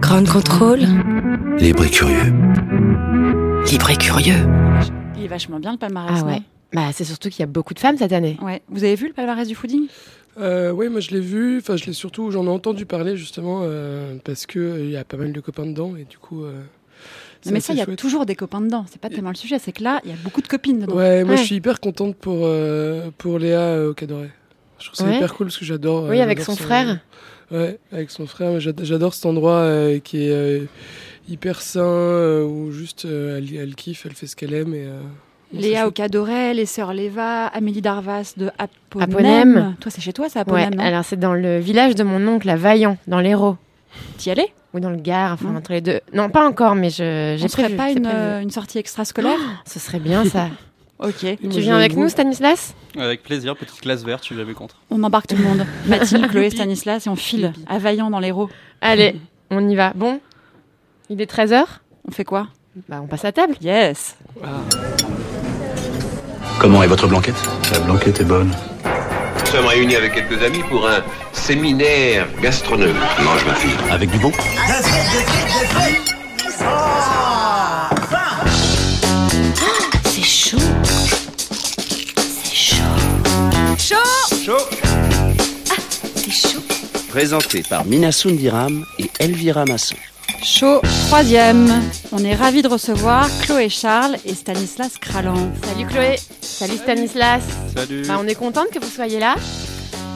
Grand contrôle. Libre et curieux. Libre et curieux. Il est vachement bien le palmarès. Ah ouais. non? Bah, c'est surtout qu'il y a beaucoup de femmes cette année. Ouais. Vous avez vu le palmarès du fooding? Euh, oui, moi je l'ai vu, enfin je l'ai surtout, j'en ai entendu parler justement euh, parce que euh, il y a pas mal de copains dedans et du coup. euh, c'est Mais ça, il y a toujours des copains dedans. C'est pas tellement le sujet. C'est que là, il y a beaucoup de copines dedans. Ouais, moi Ouais. je suis hyper contente pour Léa euh, au Cadoré. Je trouve ça Ouais. hyper cool parce que j'adore. Oui, avec son frère. Ouais, avec son frère. J'ad- J'adore cet endroit euh, qui est euh, hyper sain euh, où juste euh, elle, elle kiffe, elle fait ce qu'elle aime et. euh, Léa. Ocadoret, les sœurs Léva, Amélie Darvas de Aponem. Aponem. Toi, c'est chez toi, Ouais, Aponem, non alors c'est dans le village de mon oncle à Vaillant, dans l'Hérault. T'y allais? Ou dans le Gard, enfin Non. entre les deux. Non, pas encore, mais je, j'ai prévu. pas une, prévu. une sortie extrascolaire? Ce serait bien ça. Ok. Tu viens avec vous- nous, Stanislas Avec plaisir, petite classe verte, je suis jamais contre. On embarque tout le monde. Mathilde, Chloé, Stanislas et on file à Vaillant dans l'Hérault. Allez, on y va. Bon, il est 13h On fait quoi? Bah, on passe à table. Yes Comment est votre blanquette? La blanquette est bonne. Nous sommes réunis avec quelques amis pour un séminaire gastronomique. Mange ma fille. Avec du bon Chaud C'est chaud. Présenté par Mina Sundiram et Elvira Masson. Chaud, troisième. On est ravis de recevoir Chloé Charles et Stanislas Kralan. Salut Chloé. Salut Stanislas. Salut. Bah, on est contente que vous soyez là.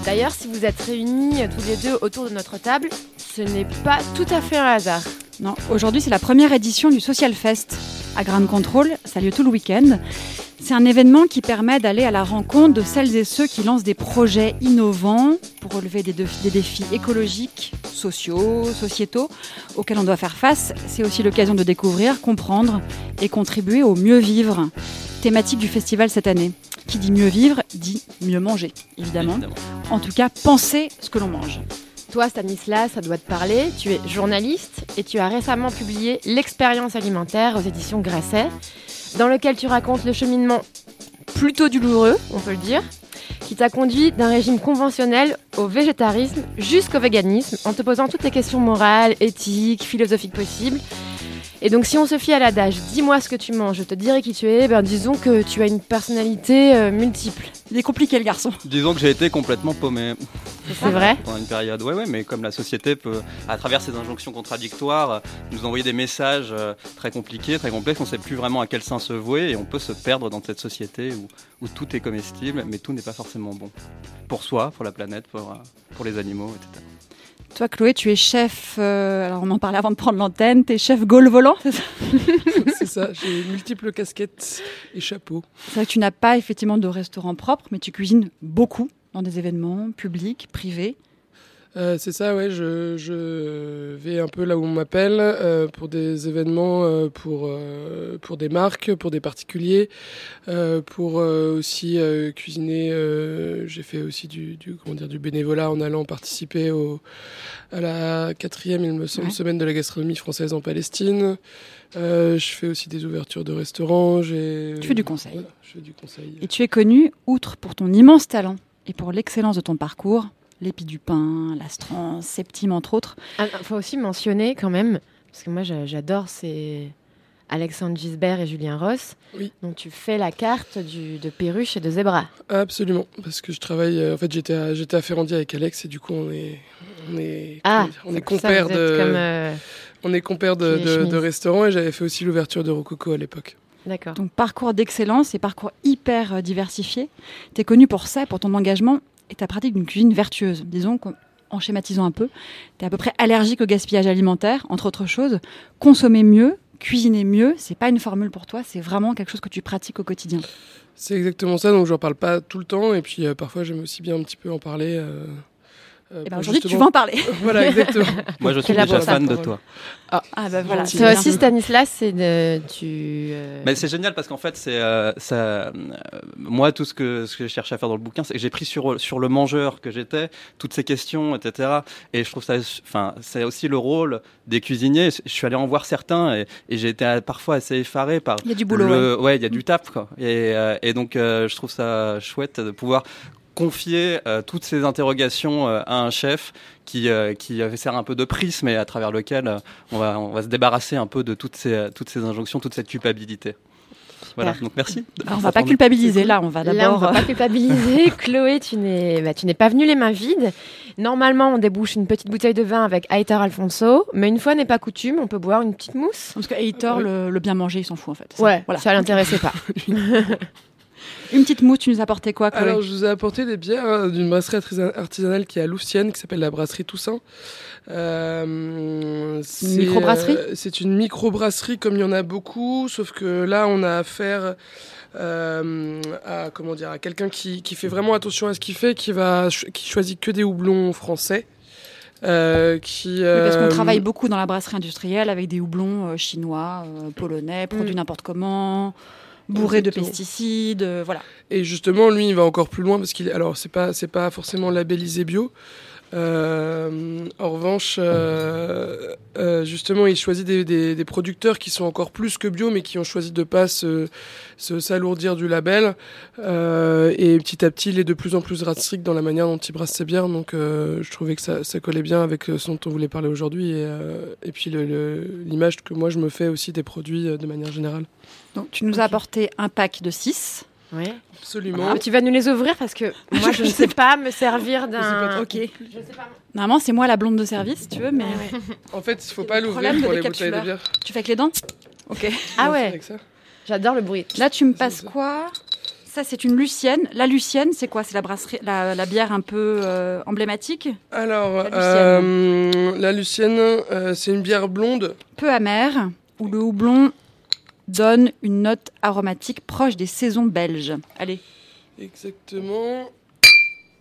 D'ailleurs, si vous êtes réunis tous les deux autour de notre table, ce n'est pas tout à fait un hasard. Non, aujourd'hui c'est la première édition du Social Fest à Grand Control. Ça a lieu tout le week-end. C'est un événement qui permet d'aller à la rencontre de celles et ceux qui lancent des projets innovants pour relever des, défis- des défis écologiques, sociaux, sociétaux auxquels on doit faire face. C'est aussi l'occasion de découvrir, comprendre et contribuer au mieux vivre. Thématique du festival cette année. Qui dit mieux vivre dit mieux manger, évidemment. Évidemment. En tout cas, penser ce que l'on mange. Toi, Stanislas, ça doit te parler. Tu es journaliste et tu as récemment publié L'expérience alimentaire aux éditions Grasset, dans lequel tu racontes le cheminement plutôt douloureux, on peut le dire, qui t'a conduit d'un régime conventionnel au végétarisme jusqu'au véganisme, en te posant toutes les questions morales, éthiques, philosophiques possibles. Et donc, si on se fie à l'adage, dis-moi ce que tu manges, je te dirai qui tu es, ben disons que tu as une personnalité euh, multiple. Il est compliqué le garçon. Disons que j'ai été complètement paumé C'est vrai pendant une période. Ouais, ouais, mais comme la société peut, à travers ses injonctions contradictoires, euh, nous envoyer des messages euh, très compliqués, très complexes, on ne sait plus vraiment à quel sein se vouer et on peut se perdre dans cette société où, où tout est comestible, mais tout n'est pas forcément bon. Pour soi, pour la planète, pour, pour les animaux, etc. Toi, Chloé, tu es chef. euh, alors, on en parlait avant de prendre l'antenne. Tu es chef Gaulle volant, c'est ça C'est ça, j'ai multiples casquettes et chapeaux. C'est vrai que tu n'as pas effectivement de restaurant propre, mais tu cuisines beaucoup dans des événements publics, privés. Euh, c'est ça, ouais, je, je vais un peu là où on m'appelle euh, pour des événements, euh, pour, pour des marques, pour des particuliers, pour aussi cuisiner. J'ai fait aussi du, du, comment dire, du bénévolat en allant participer au, à la quatrième, il me semble, Ouais. semaine de la gastronomie française en Palestine. Je fais aussi des ouvertures de restaurants. Tu fais du conseil. Voilà, je fais du conseil. Et tu es connu, outre pour ton immense talent et pour l'excellence de ton parcours, l'épi du pain, l'astran, Septime, entre autres. Il Ah, faut aussi mentionner quand même, parce que moi j'a- j'adore, c'est Alexandre Gisbert et Julien Ross. Oui. Donc tu fais la carte du, de perruche et de zébra. Absolument, parce que je travaille. euh, en fait, j'étais à, j'étais à Ferrandi avec Alex et du coup, on est, on est, Ah, on est êtes de, comme, euh, on est compères de, de, restaurants et j'avais fait aussi l'ouverture de Rococo à l'époque. D'accord. Donc, parcours d'excellence et parcours hyper euh, diversifié. Tu es connu pour ça, pour ton engagement et ta pratique d'une cuisine vertueuse. Disons qu'en schématisant un peu, tu es à peu près allergique au gaspillage alimentaire, entre autres choses. Consommer mieux, cuisiner mieux, c'est pas une formule pour toi, c'est vraiment quelque chose que tu pratiques au quotidien. C'est exactement ça, donc j'en parle pas tout le temps et puis euh, parfois j'aime aussi bien un petit peu en parler. euh, euh, Eh ben, pour Aujourd'hui, tu vas en parler. Voilà, exactement. Moi, je suis déjà fan de toi. Ah bah voilà. Toi aussi, Stanislas, c'est de. Tu. euh, Mais c'est génial parce qu'en fait, c'est euh, ça. euh, moi, tout ce que ce que j'ai cherché à faire dans le bouquin, c'est que j'ai pris sur sur le mangeur que j'étais, toutes ces questions, etc. Et je trouve ça, enfin, c'est aussi le rôle des cuisiniers. Je suis allé en voir certains et, et j'ai été parfois assez effaré par. Il y a du boulot. le- ouais. ouais, il y a du taf quoi. Et, euh, et donc, euh, je trouve ça chouette de pouvoir confier euh, toutes ces interrogations euh, à un chef qui, euh, qui euh, sert un peu de prisme et à travers lequel euh, on, va, on va se débarrasser un peu de toutes ces, toutes ces injonctions, toute cette culpabilité. Voilà, donc merci. Alors, on va pas culpabiliser là, on va Là, on d'abord. va pas culpabiliser. Chloé, tu n'es bah, tu n'es pas venue les mains vides. Normalement, on débouche une petite bouteille de vin avec Aitar Alfonso, mais une fois n'est pas coutume, on peut boire une petite mousse. Parce que Heitor, le, le bien manger, il s'en fout en fait. Ça, Ouais, Voilà. ça l'intéressait pas. Une petite mousse, tu nous as apporté quoi, Chloé Alors, je vous ai apporté des bières euh, d'une brasserie artisa- artisanale qui est à Loussienne, qui s'appelle la brasserie Toussaint. Euh, c'est, microbrasserie euh, C'est une microbrasserie comme il y en a beaucoup, sauf que là, on a affaire euh, à, comment dire, à quelqu'un qui, qui fait vraiment attention à ce qu'il fait, qui, va, qui choisit que des houblons français. euh, qui, Oui, parce qu'on euh, travaille beaucoup dans la brasserie industrielle avec des houblons euh, chinois, euh, polonais, produits Mm. n'importe comment, bourrés de pesticides, euh, voilà. Et justement, lui, il va encore plus loin parce qu'il, alors, c'est pas, c'est pas forcément labellisé bio. Euh, en revanche, euh, euh, justement, il choisit des, des- des producteurs qui sont encore plus que bio, mais qui ont choisi de pas se, se s'alourdir du label. Euh, et petit à petit, il est de plus en plus strict dans la manière dont il brasse ses bières. Donc, euh, je trouvais que ça, ça collait bien avec ce dont on voulait parler aujourd'hui. Et, euh, et puis, le- le- l'image que moi, je me fais aussi des produits de manière générale. Donc, tu nous as apporté un pack de 6. Ouais. Absolument. Ah, tu vas nous les ouvrir parce que moi, je ne sais pas me servir d'un. Ok. Je sais pas. Normalement, c'est moi la blonde de service, si tu veux, mais En fait, il faut C'est pas l'ouvrir pour les bouteilles de décapsuleur. bière. tu fais avec les dents Ok. Ah ouais, j'adore le bruit. Là, tu me passes ça. quoi? Ça, c'est une Lucienne. La Lucienne, c'est quoi? C'est la brasserie, la, la bière un peu euh, emblématique, Alors, La euh, Lucienne, euh, c'est une bière blonde. peu amère, où le houblon donne une note aromatique proche des saisons belges. Allez, Exactement.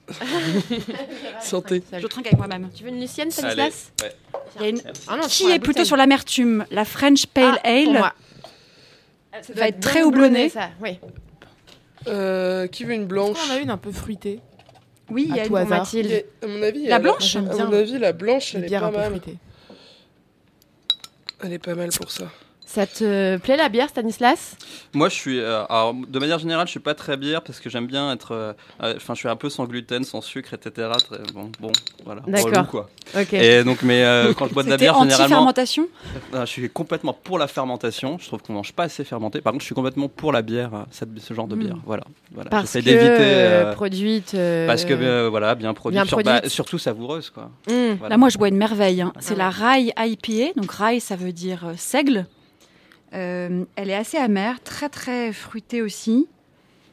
Santé. je trinque avec moi-même. Tu veux une Lucienne, Stanislas ouais. Il y a une- Ah non, Qui est plutôt sur l'amertume? La French Pale Ah, pour Ale moi. Ça doit va être très houblonné. ça. Oui. Euh, qui veut une blanche? On a une un peu fruitée? Oui, il y a une y Mathilde. À mon avis, La elle- blanche? À mon avis, la blanche, elle est pas mal. fruitée. Elle est pas mal pour ça. Ça te plaît la bière, Stanislas? Moi, je suis, euh, alors, de manière générale, je suis pas très bière parce que j'aime bien être, euh, euh, enfin, je suis un peu sans gluten, sans sucre, etc. Très, bon, bon, voilà. D'accord. relou, quoi. Ok. Et donc, mais euh, quand je bois de la bière, généralement, anti-fermentation? Euh, je suis complètement pour la fermentation. Je trouve qu'on mange pas assez fermenté. Par contre, je suis complètement pour la bière, cette- ce genre de Mm. bière. Voilà, voilà. Parce que d'éviter. produite. euh, parce que euh, voilà, bien produite, bien sur- bah, surtout savoureuse, quoi. hmm. Voilà. Là, moi, je bois une merveille. hein. C'est Ah la Rye IPA. Donc, Rye, ça veut dire euh, seigle. Euh, elle est assez amère, très, très fruitée aussi.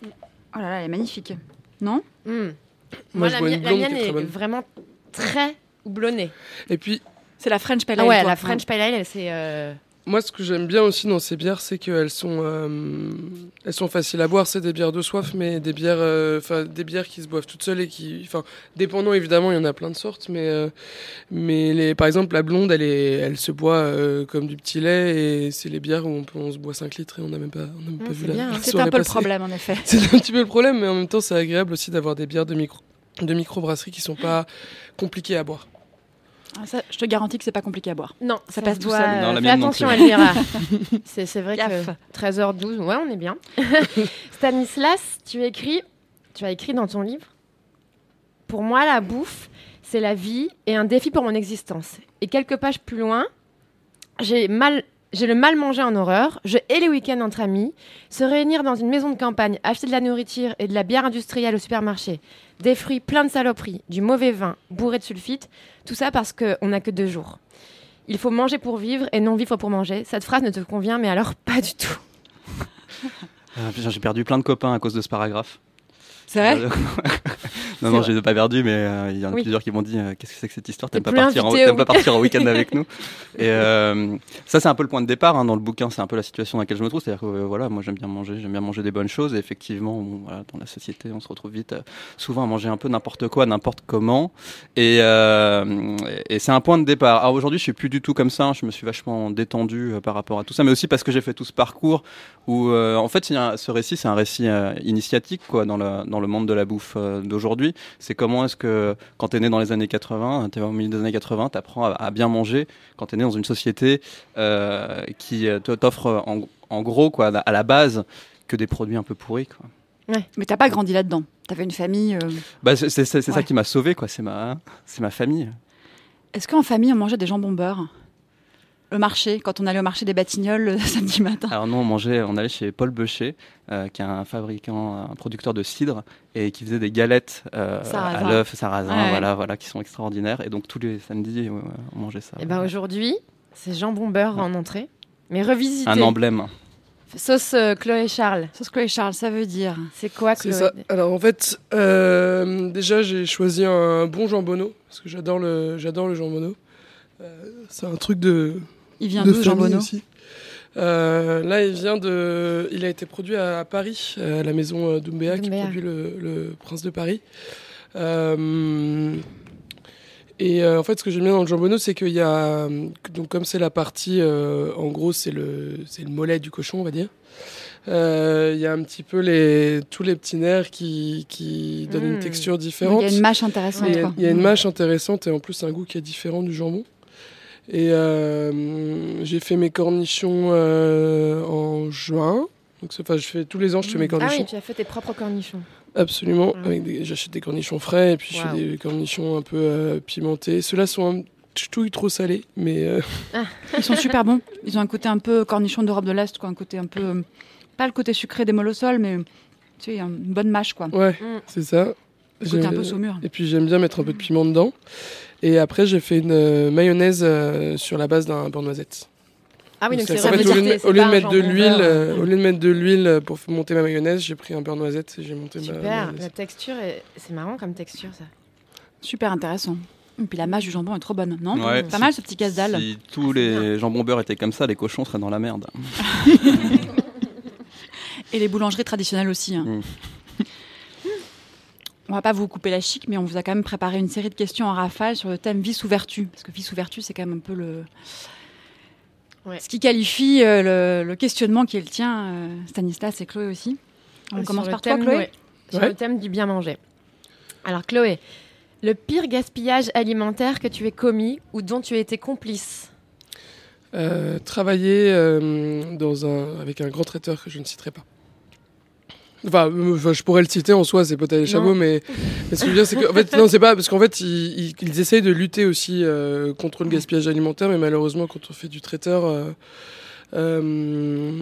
Oh là là, elle est magnifique. Non Hmm. Moi, Moi, je la, mienne est vraiment très houblonnée. Et puis, C'est la French Pale Ah Ale. ouais, toi. la French Pale Ale, c'est. euh, moi, ce que j'aime bien aussi dans ces bières, c'est qu'elles sont, euh, elles sont faciles à boire. C'est des bières de soif, mais des bières, euh, enfin, des bières qui se boivent toutes seules et qui, enfin, dépendant évidemment, il y en a plein de sortes, mais, euh, mais les, par exemple, la blonde, elle est, elle se boit comme du petit lait et c'est les bières où on, peut, on se boit 5 litres et on n'a même pas, on n'a même Ah, pas vu la, bien, hein. la C'est un peu le problème, en effet. C'est un petit peu le problème, mais en même temps, c'est agréable aussi d'avoir des bières de micro, de microbrasserie qui sont pas compliquées à boire. Ah, ça, je te garantis que c'est pas compliqué à boire. Non, Ça passe tout seul. euh, Non, Fais attention. Elvira. c'est c'est vrai Gaffe. que 13h12, ouais, on est bien. Stanislas, tu écris, tu as écrit dans ton livre Pour moi, la bouffe, c'est la vie et un défi pour mon existence. Et quelques pages plus loin, j'ai mal. J'ai le mal manger en horreur, je hais les week-ends entre amis, se réunir dans une maison de campagne, acheter de la nourriture et de la bière industrielle au supermarché, des fruits pleins de saloperies, du mauvais vin, bourré de sulfite, tout ça parce qu'on n'a que deux jours. Il faut manger pour vivre et non vivre pour manger. Cette phrase ne te convient, mais alors pas du tout. Ah, J'ai perdu plein de copains à cause de ce paragraphe. C'est vrai? Euh, Non, non, j'ai pas perdu, mais euh, il y en a Oui. plusieurs qui m'ont dit euh, Qu'est-ce que c'est que cette histoire? T'aimes pas, partir en- pas week-end. partir en week-end avec nous? Et euh, ça, c'est un peu le point de départ hein, dans le bouquin. C'est un peu la situation dans laquelle je me trouve. C'est-à-dire que voilà, moi, j'aime bien manger, j'aime bien manger des bonnes choses. Et effectivement, voilà, dans la société, on se retrouve vite, souvent à manger un peu n'importe quoi, n'importe comment. Et, et c'est un point de départ. Alors aujourd'hui, je suis plus du tout comme ça. hein. Je me suis vachement détendu par rapport à tout ça, mais aussi parce que j'ai fait tout ce parcours où, euh, en fait, un- ce récit, c'est un récit euh, initiatique quoi, dans, le dans le monde de la bouffe euh, d'aujourd'hui. C'est comment est-ce que, quand tu es né dans les années 80, tu es au milieu des années 80, tu apprends à, à bien manger quand tu es né dans une société euh, qui euh, t'offre en, en gros, quoi, à la base, que des produits un peu pourris. Quoi. Mais t'as pas grandi là-dedans. T'avais une famille. euh, Bah, c'est ça Ouais. qui m'a sauvé, quoi. C'est ma, c'est ma famille. Est-ce qu'en famille, on mangeait des jambons beurre? Le marché, quand on allait au marché des Batignolles le samedi matin. Alors nous, on mangeait, on allait chez Paul Becher, euh, qui est un fabricant, un producteur de cidre, et qui faisait des galettes euh, à l'œuf, sarrasin, Ouais. voilà, voilà, qui sont extraordinaires. Et donc tous les samedis, ouais, ouais, on mangeait ça. Et ben aujourd'hui, c'est jambon beurre en entrée, mais revisité. un emblème. Sauce euh, Chloé Charles. Sauce Chloé Charles, ça veut dire. C'est quoi Chloé ça. Alors en fait, euh, déjà j'ai choisi un bon jambonneau parce que j'adore le, j'adore le jambonneau. Euh, c'est un truc de, Il vient de d'où, jambonneau aussi. Euh, là, il vient de, il a été produit à, Paris, à la maison euh, Doumbéa, qui produit le, le Prince de Paris. Euh, et euh, en fait, ce que j'aime bien dans le jambonneau, c'est qu'il y a, donc comme c'est la partie, euh, en gros, c'est le, c'est le mollet du cochon, on va dire. Euh, Il y a un petit peu les, tous les petits nerfs qui, qui donnent une Mm. texture Il différente. y a une mâche intéressante. Il y a- quoi. il y a une mâche intéressante et en plus un goût qui est différent du jambon. Et euh, j'ai fait mes cornichons euh, en juin. Donc, enfin, je fais tous les ans, je fais mes Ah cornichons. oui, tu as fait tes propres cornichons. Absolument. Mm. Avec des- J'achète des cornichons frais et puis je Wow. fais des cornichons un peu euh, pimentés. Ceux-là sont un ch'touille trop salés, mais euh, Ils sont super bons. Ils ont un côté un peu cornichon d'Europe de l'Est, quoi. Un côté un peu. Pas le côté sucré des molossols, mais tu sais, une bonne mâche, quoi. ouais, Mm. c'est ça. Le côté un peu saumur. Et puis j'aime bien mettre un peu de piment dedans. Et après, j'ai fait une euh, mayonnaise euh, sur la base d'un beurre noisette. Ah oui, donc c'est- fait, au lieu, de, mettre de l'huile, euh, au lieu de mettre de l'huile pour monter ma mayonnaise, j'ai pris un beurre noisette et j'ai monté ma Super, mayonnaise. la texture, est... c'est marrant comme texture ça. Super intéressant. Et puis la mâche du jambon est trop bonne, non Ouais. Pas mal ce petit casse-dalle. Si tous les jambons beurre étaient comme ça, les cochons seraient dans la merde. Et les boulangeries traditionnelles aussi. hein. On va pas vous couper la chic, mais on vous a quand même préparé une série de questions en rafale sur le thème vice ou vertu. Parce que vice ou vertu, c'est quand même un peu le. Ouais. Ce qui qualifie euh, le, le questionnement qui est le tien, euh, Stanislas et Chloé aussi. On Sur commence par toi, Chloé ouais, Sur Ouais. le thème du bien manger. Alors Chloé, le pire gaspillage alimentaire que tu aies commis ou dont tu as été complice Euh, travailler euh, dans un, avec un grand traiteur que je ne citerai pas. Enfin, euh, enfin, je pourrais le citer en soi, c'est pas les chameaux, mais, mais ce que je veux dire, c'est que, en fait, non, c'est pas, parce qu'en fait, ils, ils, essayent de lutter aussi euh, contre le gaspillage alimentaire, mais malheureusement, quand on fait du traiteur, euh, euh,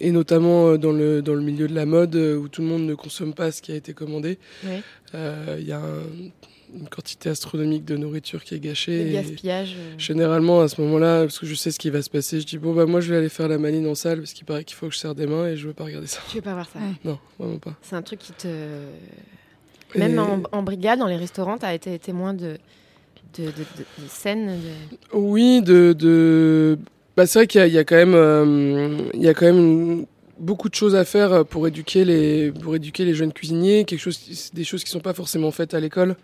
et notamment euh, dans le, dans le milieu de la mode, euh, où tout le monde ne consomme pas ce qui a été commandé, euh, il y a un- une quantité astronomique de nourriture qui est gâchée. Le gaspillage euh, Généralement, à ce moment-là, parce que je sais ce qui va se passer, je dis bon bah moi je vais aller faire la maline en salle parce qu'il paraît qu'il faut que je serre des mains et je veux pas regarder ça. Tu veux pas voir ça? Ouais. Non, vraiment pas. C'est un truc qui te... Même Et- en, en brigade, dans les restaurants, tu as été témoin de, de, de, de- de scènes de- Oui, de, de... Bah, c'est vrai qu'il y, a- il y a quand même, euh, il y a quand même une- beaucoup de choses à faire pour éduquer les, pour éduquer les jeunes cuisiniers, quelque chose, des choses qui sont pas forcément faites à l'école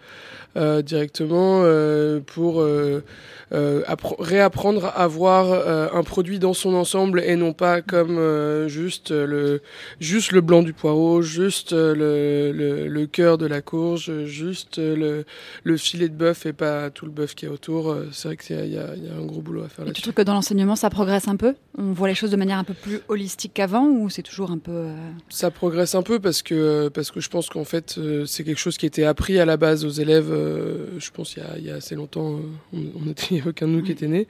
euh, directement, euh, pour euh, euh, appre- réapprendre à voir euh, un produit dans son ensemble et non pas comme euh, juste le, juste le blanc du poireau, juste euh, le, le, le cœur de la courge, juste euh, le, le filet de bœuf et pas tout le bœuf qui est autour. Euh, C'est vrai qu'il y, y y a un gros boulot à faire Et tu trouves que dans l'enseignement, ça progresse un peu? On voit les choses de manière un peu plus holistique qu'avant ou c'est toujours un peu. euh, Ça progresse un peu parce que, parce que je pense qu'en fait, euh, c'est quelque chose qui était appris à la base aux élèves, euh, je pense, il y a, il y a assez longtemps. on n'était aucun de nous qui était né.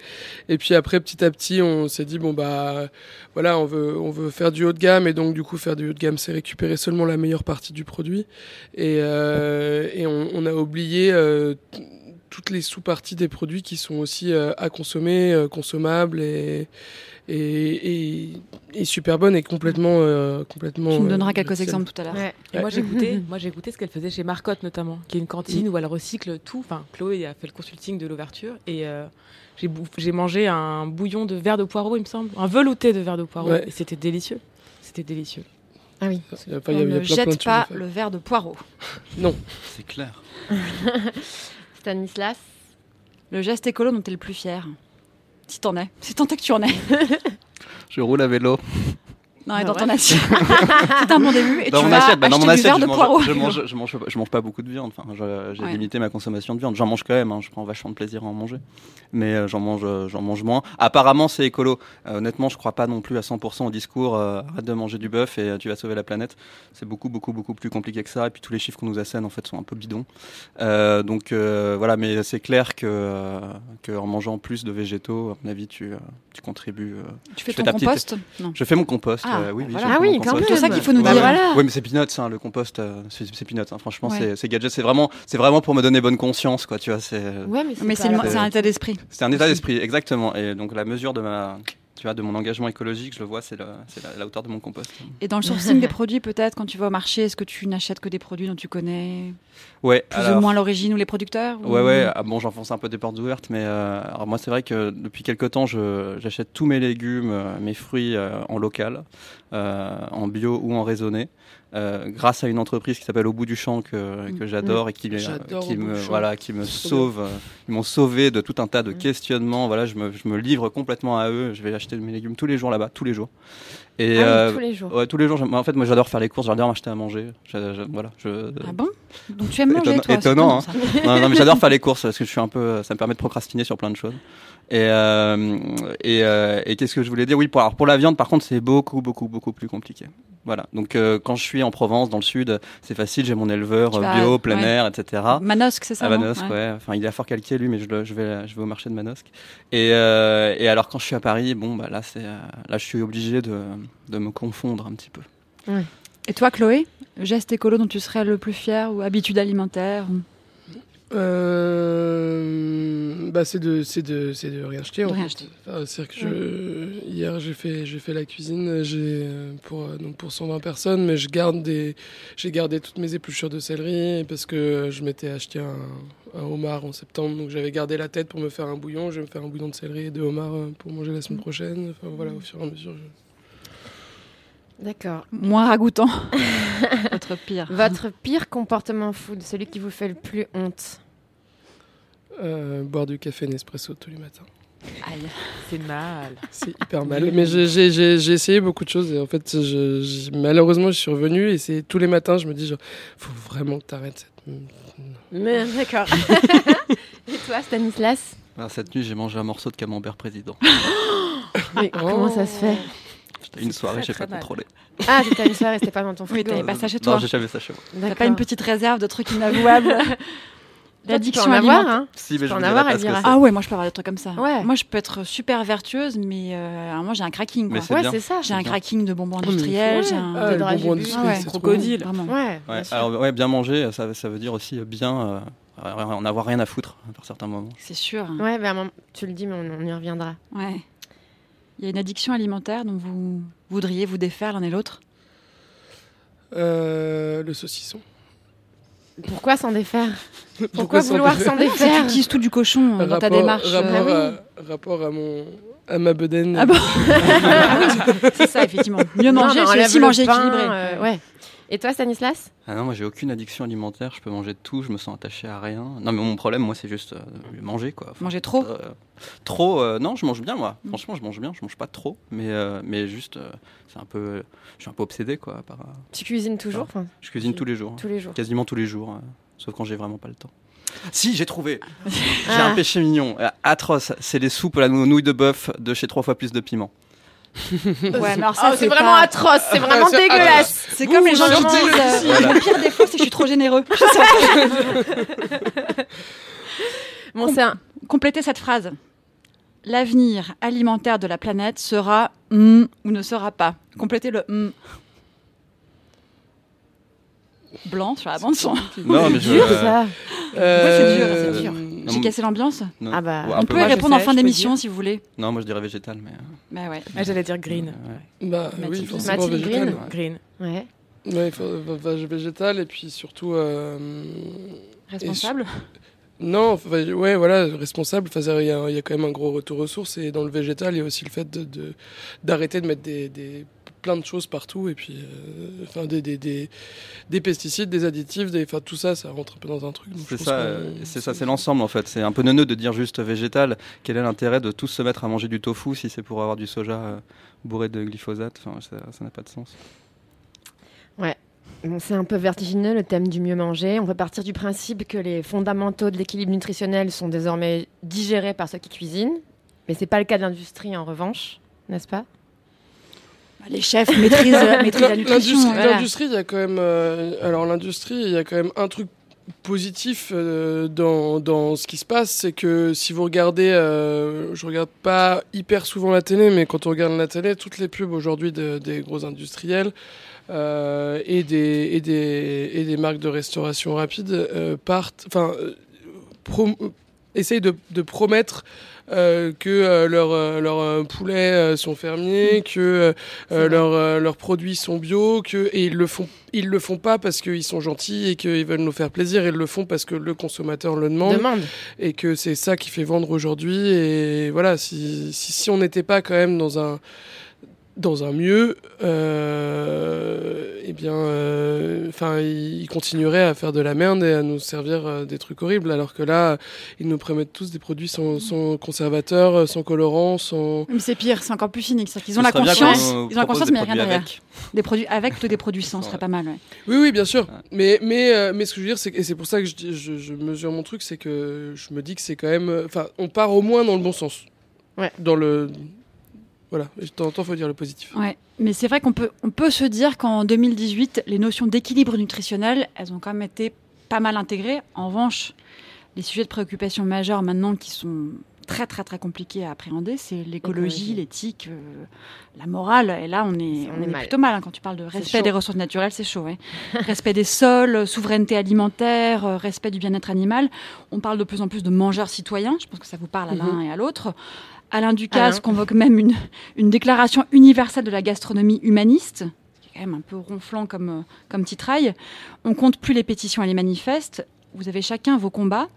Et puis après, petit à petit, on s'est dit, bon, bah, voilà, on veut, on veut faire du haut de gamme. Et donc, du coup, faire du haut de gamme, c'est récupérer seulement la meilleure partie du produit. Et, euh, et on, on a oublié euh, toutes les sous-parties des produits qui sont aussi euh, à consommer, consommables et, et, et, et super bonnes et complètement. euh, complètement Tu nous euh, donneras quelques saines. exemples tout à l'heure. Ouais. Moi j'ai goûté, moi j'ai goûté ce qu'elle faisait chez Marcotte notamment, qui est une cantine où elle recycle tout. Enfin, Chloé a fait le consulting de l'ouverture et euh, j'ai mangé un bouillon de verre de poireau, il me semble, un velouté de verre de poireau Ouais. et c'était délicieux. C'était délicieux. Ah oui. Il y a- On il y a ne jette pas le verre de poireau. C'est clair. Stanislas? Le geste écolo dont tu es le plus fier? Si t'en es. Si tant que tu en es. Je roule à vélo. Non, et Ah dans ouais. ton assiette. C'est un bon début. Et dans tu mon vas assiette, bah, dans mon assiette, je de mange, poireau. je, mange, je, mange, je mange pas beaucoup de viande. Enfin, j'ai Ouais. limité ma consommation de viande. J'en mange quand même. hein. Je prends vachement de plaisir à en manger. Mais euh, j'en mange, euh, j'en mange moins. Apparemment, c'est écolo. Euh, honnêtement, je crois pas non plus à 100% au discours. euh, arrête de manger du bœuf et euh, tu vas sauver la planète. C'est beaucoup, beaucoup, beaucoup plus compliqué que ça. Et puis tous les chiffres qu'on nous assène en fait sont un peu bidons. Euh, donc euh, voilà, mais c'est clair que, euh, que en mangeant plus de végétaux, à mon avis, tu, euh, tu contribues. euh, Tu fais je fais ton petite- compost? Non. Je fais mon compost. Ah, euh, oui, oui, voilà. Ah oui, quand même. C'est ça qu'il faut nous Bah dire. voilà. Oui, mais c'est peanuts, hein, le compost, euh, c'est peanuts. hein. Franchement, Ouais. c'est- c'est gadget. C'est vraiment, c'est vraiment pour me donner bonne conscience, quoi. Tu vois, c'est Ouais, mais c'est un état d'esprit. c'est un état d'esprit, exactement. Et donc la mesure de ma, tu vois, de mon engagement écologique, je le vois, c'est la, c'est la, la hauteur de mon compost. Et dans le sourcing des produits, peut-être, quand tu vas au marché, est-ce que tu n'achètes que des produits dont tu connais Ouais. plus alors- ou moins l'origine ou les producteurs ou- Ouais, ouais. ah, bon, j'enfonce un peu des portes ouvertes, mais euh, alors moi, c'est vrai que depuis quelques temps, j'achète tous mes légumes, euh, mes fruits euh, en local, euh, en bio ou en raisonné. Euh, grâce à une entreprise qui s'appelle Au bout du champ que, que j'adore et qui, me voilà qui me sauve euh, ils m'ont sauvé de tout un tas de Mm. questionnements. Voilà je me, je me livre complètement à eux. Je vais acheter mes légumes tous les jours là-bas tous les jours. Et Ah euh, tous les jours. ouais, tous les jours j'aime- en fait moi j'adore faire les courses. J'adore m'acheter à manger. Je- je- voilà Ah bon? Donc tu aimes manger, Étonnant- toi c'est étonnant, hein. non, non, mais j'adore faire les courses parce que je suis un peu, ça me permet de procrastiner sur plein de choses. Et, euh, et, et qu'est-ce que je voulais dire? Oui, pour, alors pour la viande, par contre, c'est beaucoup, beaucoup, beaucoup plus compliqué. Voilà. Donc, euh, quand je suis en Provence, dans le sud, c'est facile. J'ai mon éleveur euh, bio, plein ouais. air, etc. Manosque, c'est ça Manosque, Ouais. ouais. Enfin, il est à Fort Calquier, lui, mais je, le- je vais, je vais au marché de Manosque. Et, euh, et alors, quand je suis à Paris, bon, bah là, c'est, euh, là, je suis obligé de, de me confondre un petit peu. Et toi, Chloé Geste écolo dont tu serais le plus fier ou habitude alimentaire ou- Euh, bah c'est de c'est de c'est de rien jeter. De en rien jeter. Enfin, c'est-à-dire que je, hier j'ai fait j'ai fait la cuisine j'ai pour euh, donc pour 120 personnes mais je garde des j'ai gardé toutes mes épluchures de céleri parce que je m'étais acheté un, un homard en septembre donc j'avais gardé la tête pour me faire un bouillon. Je vais me faire un bouillon de céleri et de homard euh, pour manger la semaine prochaine. Enfin voilà au fur et à mesure. je- D'accord. Moins ragoûtant. Votre pire. Votre pire comportement food, celui qui vous fait le plus honte. Euh, boire du café Nespresso tous les matins. Aïe. C'est mal. C'est hyper mal. Mais j'ai- essayé beaucoup de choses et en fait, je, je- malheureusement, je suis revenu et c'est tous les matins, je me dis, genre, faut vraiment que t'arrêtes cette. Mais d'accord. Et toi, Stanislas? Alors, cette nuit, j'ai mangé un morceau de camembert président. Mais comment ça se fait? C'était une soirée, j'ai pas mal. contrôlé. Ah, c'était une soirée, c'était pas dans ton Oui, frigo. t'avais pas ça chez Non, toi. j'ai jamais ça chez moi. T'as pas une petite réserve de trucs inavouables? Toi, tu peux L'addiction en avoir, hein Si, mais peux je en avoir, c'est. Ah ouais, moi je peux avoir des trucs comme ça. Ouais. Moi je peux être super vertueuse, mais euh, moi j'ai un cracking. Mais Quoi. c'est Ouais, bien. c'est ça. J'ai un bien. cracking de bonbons mais industriels. j'ai un... Ah, de le dragibus. bonbon industriel, Ah ouais, c'est trop crocodile. Ouais, Ouais, bien sûr. alors ouais, bien manger, ça, ça veut dire aussi euh, bien euh, en avoir rien à foutre par certains moments. C'est sûr. Ouais, maman, tu le dis, mais on, on y reviendra. Ouais. Il y a une addiction alimentaire dont vous voudriez vous défaire l'un et l'autre Euh, le saucisson. Pourquoi s'en défaire Pourquoi, Pourquoi s'en vouloir défaire s'en Tu défaire utilises tout du cochon euh, dans ta démarche. Rapport, euh, à, rapport à mon à ma bedaine. Ah bon Ah C'est ça, effectivement. Mieux manger, c'est aussi manger pain, équilibré. euh, ouais. Et toi, Stanislas Ah non, moi j'ai aucune addiction alimentaire, je peux manger de tout, je me sens attaché à rien. Non, mais mon problème, moi, c'est juste euh, manger quoi. Enfin, Manger trop euh, Trop, euh, non, je mange bien moi. Franchement, je mange bien, je mange pas trop, mais, mais juste, c'est un peu, je suis un peu obsédé quoi. Par, Tu cuisines toujours enfin, je cuisine tous les jours, Tous les jours. quasiment tous les jours, sauf quand j'ai vraiment pas le temps. Si, j'ai trouvé. J'ai Ah. un péché mignon, atroce. C'est les soupes à la nou- nouilles de bœuf de chez trois fois plus de piment. Ouais, mais alors ça, Oh, c'est vraiment pas- atroce, c'est vraiment dégueulasse. C'est comme les gens qui disent euh, Voilà. le pire défaut, c'est que je suis trop généreux. Bon, c'est un... Complétez cette phrase. L'avenir alimentaire de la planète sera mm ou ne sera pas. Complétez le mm. Blanc sur la bande son. Non, mais je- Dur euh, ça. c'est dur, Euh, c'est dur. Non, J'ai cassé l'ambiance. non. Ah bah, On peu, peut y répondre en fin d'émission si vous voulez. Non, moi je dirais végétal, mais. euh, Bah ouais. Ah, J'allais dire green. ouais. Bah oui, Mathilde. forcément Mathilde végétal. Green. Green. Ouais. Végétal et puis surtout. euh, Responsable. Non, ouais, voilà, responsable. Enfin, il y, a- il y a quand même un gros retour aux sources et dans le végétal, il y a aussi le fait de de- d'arrêter de, mettre des, des- plein de choses partout et puis, euh, enfin, des, des, des, des pesticides, des additifs, des, enfin, tout ça, ça rentre un peu dans un truc. C'est ça, euh, c'est ça, c'est l'ensemble en fait. C'est un peu neuneux de dire juste végétal. Quel est l'intérêt de tous se mettre à manger du tofu si c'est pour avoir du soja euh, bourré de glyphosate? Enfin, ça n'a pas de sens. Bon, c'est un peu vertigineux le thème du mieux manger. On peut partir du principe que les fondamentaux de l'équilibre nutritionnel sont désormais digérés par ceux qui cuisinent. Mais c'est pas le cas de l'industrie en revanche, n'est-ce pas? Les chefs maîtrisent, maîtrisent la nutrition. L'industrie, voilà. il y a quand même. euh, alors, l'industrie, il y a quand même un truc positif euh, dans, dans ce qui se passe, c'est que si vous regardez, euh, je regarde pas hyper souvent la télé, mais quand on regarde la télé, toutes les pubs aujourd'hui de- des gros industriels euh, et, des, et, des, et des marques de restauration rapide partent, enfin, essayent de, de promettre euh, que euh, leurs euh, leurs, euh, poulets euh, sont fermiers, que euh, euh, leurs euh, leurs produits sont bio, que et ils le font ils le font pas parce qu'ils sont gentils et qu'ils veulent nous faire plaisir, ils le font parce que le consommateur le demande Demande. et que c'est ça qui fait vendre aujourd'hui. Et voilà si si, si on n'était pas quand même dans un dans un mieux, euh, eh bien, euh, enfin, ils continueraient à faire de la merde et à nous servir euh, des trucs horribles, alors que là, ils nous promettent tous des produits sans, sans conservateur, euh, sans colorant, sans. Mais c'est pire, c'est encore plus cynique. C'est qu'ils ont la conscience, ils ont la conscience, mais il n'y a rien derrière. avec. Des produits avec plutôt des produits sans, ce serait pas mal. ouais. Oui, oui, bien sûr. Mais, mais, euh, mais ce que je veux dire, c'est que- et c'est pour ça que je, je, je mesure mon truc, c'est que je me dis que c'est quand même, enfin, on part au moins dans le bon sens. Ouais. Dans le, voilà. De temps en temps, faut dire le positif. Ouais. Mais c'est vrai qu'on peut, on peut se dire qu'en 2018, les notions d'équilibre nutritionnel, elles ont quand même été pas mal intégrées. En revanche, les sujets de préoccupation majeurs maintenant qui sont très très très compliqués à appréhender, c'est l'écologie, l'éthique, euh, la morale. Et là, on est, On on est est mal. plutôt mal hein, quand tu parles de respect des ressources naturelles, c'est chaud. ouais. respect des sols, euh, souveraineté alimentaire, euh, respect du bien-être animal. On parle de plus en plus de mangeurs citoyens. Je pense que ça vous parle à l'un et à l'autre. Alain Ducasse Alain. convoque même une, une déclaration universelle de la gastronomie humaniste, quand même un peu ronflant comme, comme titraille. On compte plus les pétitions et les manifestes. Vous avez chacun vos combats.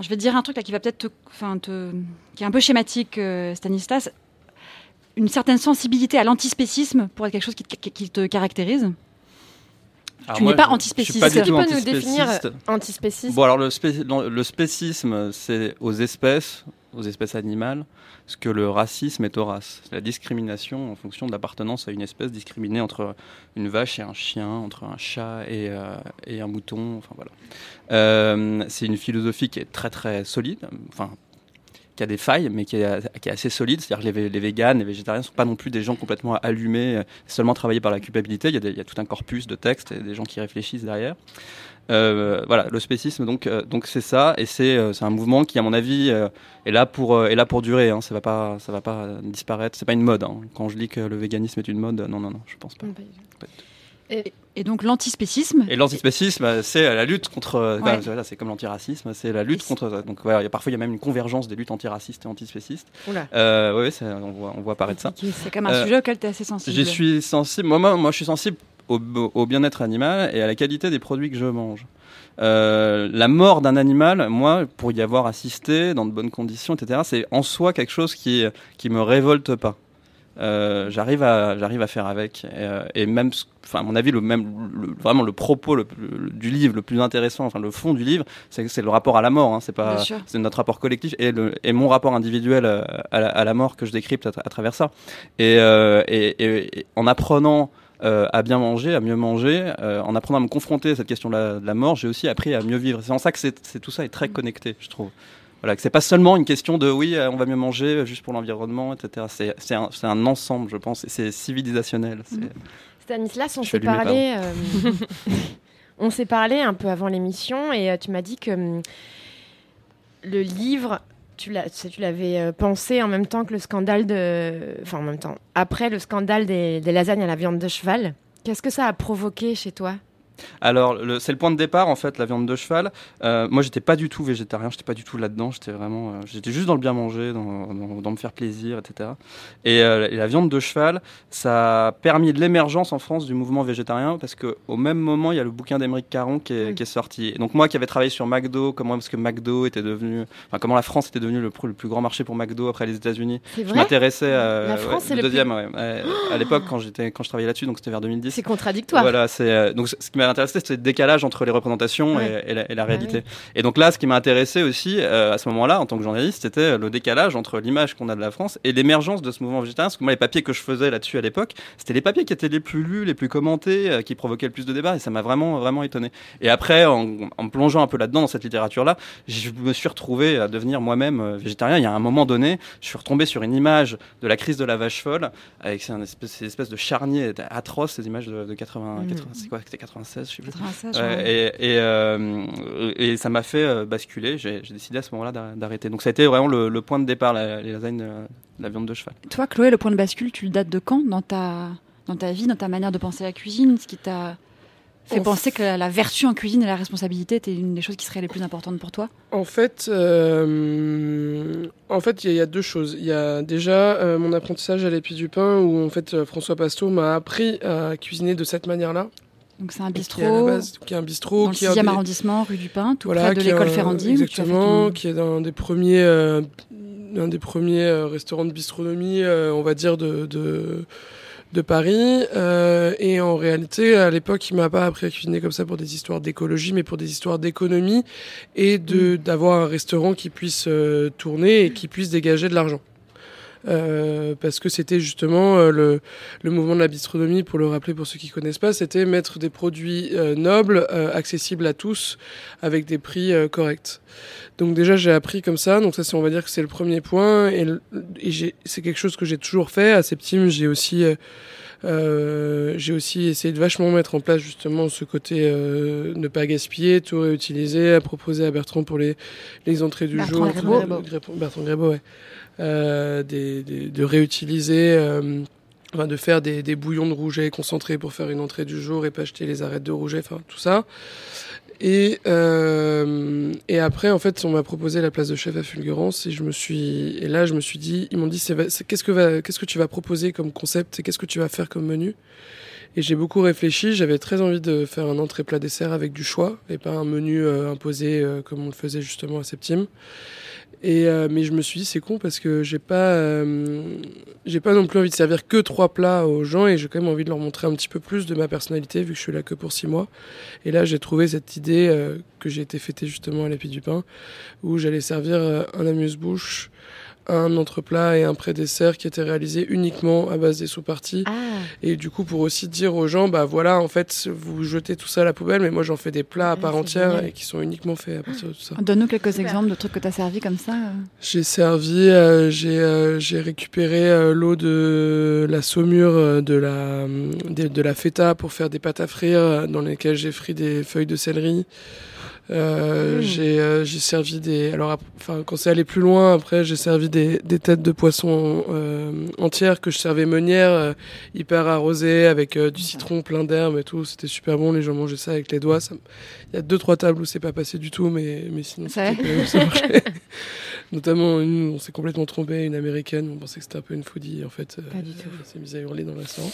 Je vais te dire un truc qui va peut-être te, est un peu schématique, euh, Stanislas. Une certaine sensibilité à l'antispécisme pour être quelque chose qui te caractérise. Tu n'es pas antispéciste. Pas du Tu peux nous définir antispéciste? Bon, alors le, spé- non, le spécisme, c'est aux espèces, aux espèces animales, ce que le racisme est aux races. C'est la discrimination en fonction de l'appartenance à une espèce, discriminée entre une vache et un chien, entre un chat et, euh, et un mouton. Enfin voilà. Euh, c'est une philosophie qui est très très solide. Enfin. Qui a des failles, mais qui est, qui est assez solide. C'est-à-dire que les, vé- les véganes, les végétariens ne sont pas non plus des gens complètement allumés, euh, seulement travaillés par la culpabilité. Il y, a des- il y a tout un corpus de textes et des gens qui réfléchissent derrière. Euh, voilà, le spécisme, donc, euh, donc c'est ça, et c'est euh, un mouvement qui, à mon avis, est là pour est là pour durer. Hein, ça va pas, ça va pas disparaître. C'est pas une mode. hein. Quand je dis que le véganisme est une mode, non, non, non, je pense pas Et donc l'antispécisme. Et l'antispécisme, euh, c'est euh, la lutte contre. euh, Ouais. c'est comme l'antiracisme, c'est la lutte contre. ça. Donc voilà, il y a parfois il y a même une convergence des luttes antiracistes et antispécistes. Oula. Euh, c'est- on voit, on voit apparaître ça. C'est quand même un Euh, sujet auquel tu es assez sensible. J'y suis sensible. Moi, moi, moi, je suis sensible au, au bien-être animal et à la qualité des produits que je mange. Euh, la mort d'un animal, moi, pour y avoir assisté dans de bonnes conditions, etc., c'est en soi quelque chose qui qui me révolte pas. Euh, j'arrive à j'arrive à faire avec. Et, euh, et même enfin à mon avis le même le- vraiment le propos le- le- du livre le plus intéressant enfin le fond du livre c'est le rapport à la mort hein, c'est pas c'est notre rapport collectif et, le, et mon rapport individuel euh, à la, à la mort que je décrypte à, tra- à travers ça. Et, euh, en apprenant euh, à bien manger, à mieux manger, euh, en apprenant à me confronter à cette question de la, de la mort, j'ai aussi appris à mieux vivre. C'est en ça que c'est c'est- tout ça est très connecté, je trouve. Voilà, que c'est pas seulement une question de oui, euh, on va mieux manger euh, juste pour l'environnement, etc. C'est un, ensemble, je pense, c'est civilisationnel. Mhm. Stanislas, on s'est parlé. euh, on s'est parlé un peu avant l'émission et euh, tu m'as dit que hum, le livre, tu l'avais pensé en même temps que le scandale de. Enfin, en même temps. Après le scandale des, des lasagnes à la viande de cheval. Qu'est-ce que ça a provoqué chez toi? Alors, le- c'est le point de départ en fait, la viande de cheval. Euh, moi, j'étais pas du tout végétarien, j'étais pas du tout là-dedans. J'étais vraiment, euh, j'étais juste dans le bien manger, dans, dans- dans me faire plaisir, etc. Et, euh, et la viande de cheval, ça a permis l'émergence en France du mouvement végétarien parce que au même moment, il y a le bouquin d'Émeric Caron qui est, Oui. qui est sorti. Et donc moi, qui avais travaillé sur McDo, comment parce que McDo était devenu, enfin comment la France était devenue le, plus grand marché pour McDo après les États-Unis. Je m'intéressais à La France, c'est le, plus- deuxième, ouais. À l'époque quand j'étais quand je travaillais là-dessus, donc c'était vers 2010. C'est contradictoire. Voilà, c'est donc ce qui m'a intéressé, c'était le décalage entre les représentations Ouais. et, et la, et la Ah réalité. Et donc là, ce qui m'a intéressé aussi euh, à ce moment-là, en tant que journaliste, c'était le décalage entre l'image qu'on a de la France et l'émergence de ce mouvement végétarien. Parce que moi, les papiers que je faisais là-dessus à l'époque, c'était les papiers qui étaient les plus lus, les plus commentés, euh, qui provoquaient le plus de débats, et ça m'a vraiment, vraiment étonné. Et après, en, en me plongeant un peu là-dedans, dans cette littérature-là, je me suis retrouvé à devenir moi-même euh, végétarien. Il y a un moment donné, je suis retombé sur une image de la crise de la vache folle, avec espèce, ces espèces de charniers atroces, ces images de, de 80, Mhm. 80 c'est quoi, c'était 96, je sais plus. 96, Ouais, ouais. et, et, euh, et ça m'a fait euh, basculer. J'ai j'ai décidé à ce moment-là d'ar- d'arrêter. Donc ça a été vraiment le, le point de départ, la- les lasagnes, euh, la viande de cheval. Toi, Chloé, le point de bascule, tu le dates de quand dans ta, dans ta vie, dans ta manière de penser la cuisine Ce qui t'a fait En penser que la, la vertu en cuisine et la responsabilité étaient une des choses qui seraient les plus importantes pour toi? En fait, euh, en fait, il y, a- il y a deux choses. Il y a déjà euh, mon apprentissage à l'épi du pain où en fait euh, François Pasto m'a appris à cuisiner de cette manière-là. Donc c'est un Qui est à la bistrot base- qui est un bistrot, dans le qui un 6e des- arrondissement, rue du Pin, tout Voilà, près de l'école Ferrandi. Exactement, qui est un des premiers, euh, un des premiers euh, restaurants de bistronomie, euh, on va dire, de, de, de Paris. Euh, et en réalité, à l'époque, il m'a pas appris à cuisiner comme ça pour des histoires d'écologie, mais pour des histoires d'économie et de d'avoir un restaurant qui puisse euh, tourner et qui puisse dégager de l'argent. Euh, parce que c'était justement euh, le, le mouvement de la bistronomie, pour le rappeler pour ceux qui connaissent pas, c'était mettre des produits euh, nobles, euh, accessibles à tous, avec des prix euh, corrects. Donc déjà j'ai appris comme ça, donc ça c'est on va dire que c'est le premier point et, et c'est quelque chose que j'ai toujours fait à Septime. J'ai aussi euh, j'ai aussi essayé de vachement mettre en place justement ce côté euh, ne pas gaspiller, tout réutiliser, à proposer à Bertrand pour les les entrées du Bertrand jour, Grébeau. Gré- Bertrand Grébeau, ouais, des, des- de réutiliser. euh, Enfin, de faire des, des bouillons de rouget concentrés pour faire une entrée du jour et pas acheter les arêtes de rouget, enfin tout ça. Et, euh, et après, en fait, on m'a proposé la place de chef à Fulgurance et je me suis et là, je me suis dit, ils m'ont dit, qu'est-ce que qu'est-ce que tu vas proposer comme concept et qu'est-ce que tu vas faire comme menu? Et j'ai beaucoup réfléchi. J'avais très envie de faire un entrée plat dessert avec du choix et pas un menu euh, imposé euh, comme on le faisait justement à Septime. Et euh, mais je me suis dit c'est con parce que j'ai pas euh, j'ai pas non plus envie de servir que trois plats aux gens et j'ai quand même envie de leur montrer un petit peu plus de ma personnalité vu que je suis là que pour six mois. Et là j'ai trouvé cette idée euh, que j'ai été fêtée justement à l'épi du pain où j'allais servir euh, un amuse-bouche, un entreplat et un pré-dessert qui était réalisé uniquement à base des sous-parties. Ah, Et du coup, pour aussi dire aux gens, bah voilà, en fait, vous jetez tout ça à la poubelle, mais moi j'en fais des plats à part entière génial. et qui sont uniquement faits à partir de tout ça. Donne-nous quelques Super. exemples de trucs que tu as servi comme ça. euh. J'ai servi, euh, j'ai euh, j'ai récupéré euh, l'eau de la saumure de la de, de la feta pour faire des pâtes à frire dans lesquelles j'ai frit des feuilles de céleri. Euh, Mmh. J'ai euh, j'ai servi des alors enfin quand c'est allé plus loin après j'ai servi des, des têtes de poisson euh, entières que je servais meunière euh, hyper arrosées avec euh, du citron plein d'herbes et tout. C'était super bon les gens mangeaient ça avec les doigts. Ça il y a deux trois tables où c'est pas passé du tout mais mais sinon ça marchait notamment une on s'est complètement trompé une américaine on pensait que c'était un peu une foodie en fait Pas du tout. elle s'est mise à hurler dans le restaurant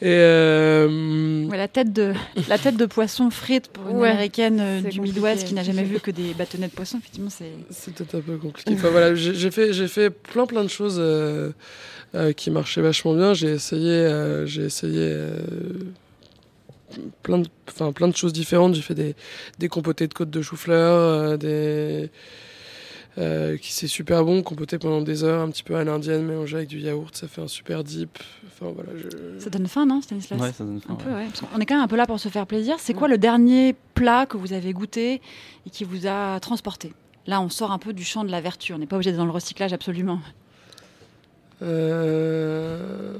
et euh, Ouais, la, tête de, la tête de poisson frite pour une Ouais, américaine euh, du. Midwest qui n'a jamais vu que des bâtonnets de poisson, effectivement, c'est. C'était un peu compliqué. Enfin voilà, j'ai fait, j'ai fait plein plein de choses euh, euh, qui marchaient vachement bien. J'ai essayé, euh, j'ai essayé euh, plein de, enfin plein de choses différentes. J'ai fait des, des compotés de côte de chou-fleur, euh, des euh, qui c'est super bon, compoté pendant des heures, un petit peu à l'indienne, mélangé avec du yaourt, ça fait un super dip. Enfin voilà, je... Ça donne faim, non, Stanislas Ouais, ça donne faim, Un peu, ouais. ouais. Parce qu'on est quand même un peu là pour se faire plaisir. C'est quoi le dernier plat que vous avez goûté et qui vous a transporté? Là, on sort un peu du champ de la vertu. On n'est pas obligé d'être dans le recyclage absolument. Euh,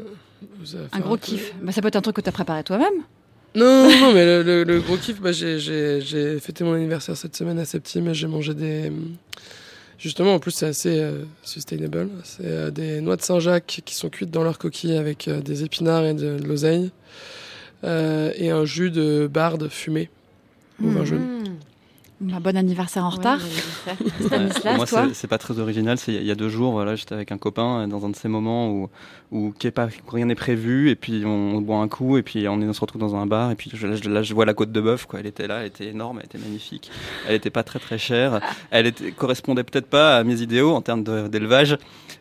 vous avez fait Un gros kiff. Bah, ça peut être un truc que tu as préparé toi-même. Non, non, non, mais le, le- le gros kiff, bah, j'ai fêté mon anniversaire cette semaine à Septime et j'ai mangé des. Justement, en plus, c'est assez euh, sustainable. C'est euh, des noix de Saint-Jacques qui sont cuites dans leur coquille avec euh, des épinards et de, de l'oseille. euh, et un jus de barde fumé au vin jaune. Bah, bon anniversaire en retard. Ouais, moi, c'est- pas très original. C'est il y a deux jours, voilà, j'étais avec un copain euh, dans un de ces moments où, où, pas, rien n'est prévu, et puis on, boit un coup, et puis on, est, on se retrouve dans un bar, et puis je- là, je, là, je vois la côte de bœuf, quoi. Elle était là, elle était énorme, elle était magnifique. Elle était pas très très chère. Elle était, correspondait peut-être pas à mes idéaux en termes d'élevage.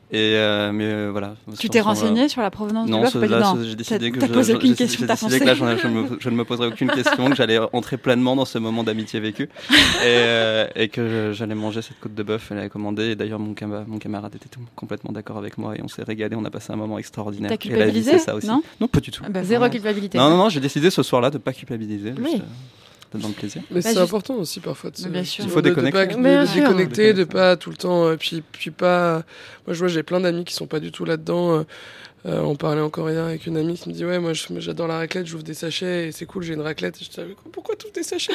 Et euh, mais euh, voilà. Tu t'es euh, renseigné sur la provenance non, du tout ce- j'ai décidé que je, posé je- aucune j'ai- question, j'ai t'as décidé foncé. que là, je, je me, je ne me poserai aucune question, que j'allais entrer pleinement dans ce moment d'amitié vécu et, euh, et que j'allais manger cette côte de bœuf. Elle avait commandé et d'ailleurs mon, cama- mon camarade était tout- complètement d'accord avec moi et on s'est régalé. On a passé un moment extraordinaire. T'as Et la vie, culpabilisé ça aussi. Non? Pas du tout. Ah bah, Zéro culpabilité. Non, non, non, j'ai décidé ce soir-là de pas culpabiliser. Oui. juste, euh, dans le plaisir. Mais Bah, c'est juste- important aussi parfois de, se- bien sûr. Il faut de- déconnecter. pas- de- Bien de sûr. déconnecter, de Déconnecter. pas tout le temps. euh, Puis, puis pas. Moi, je vois, j'ai plein d'amis qui sont pas du tout là-dedans. euh, euh, on parlait encore hier avec une amie qui me dit Ouais, moi j'adore la raclette, j'ouvre des sachets et c'est cool, j'ai une raclette. Et je dis Pourquoi tu ouvres des sachets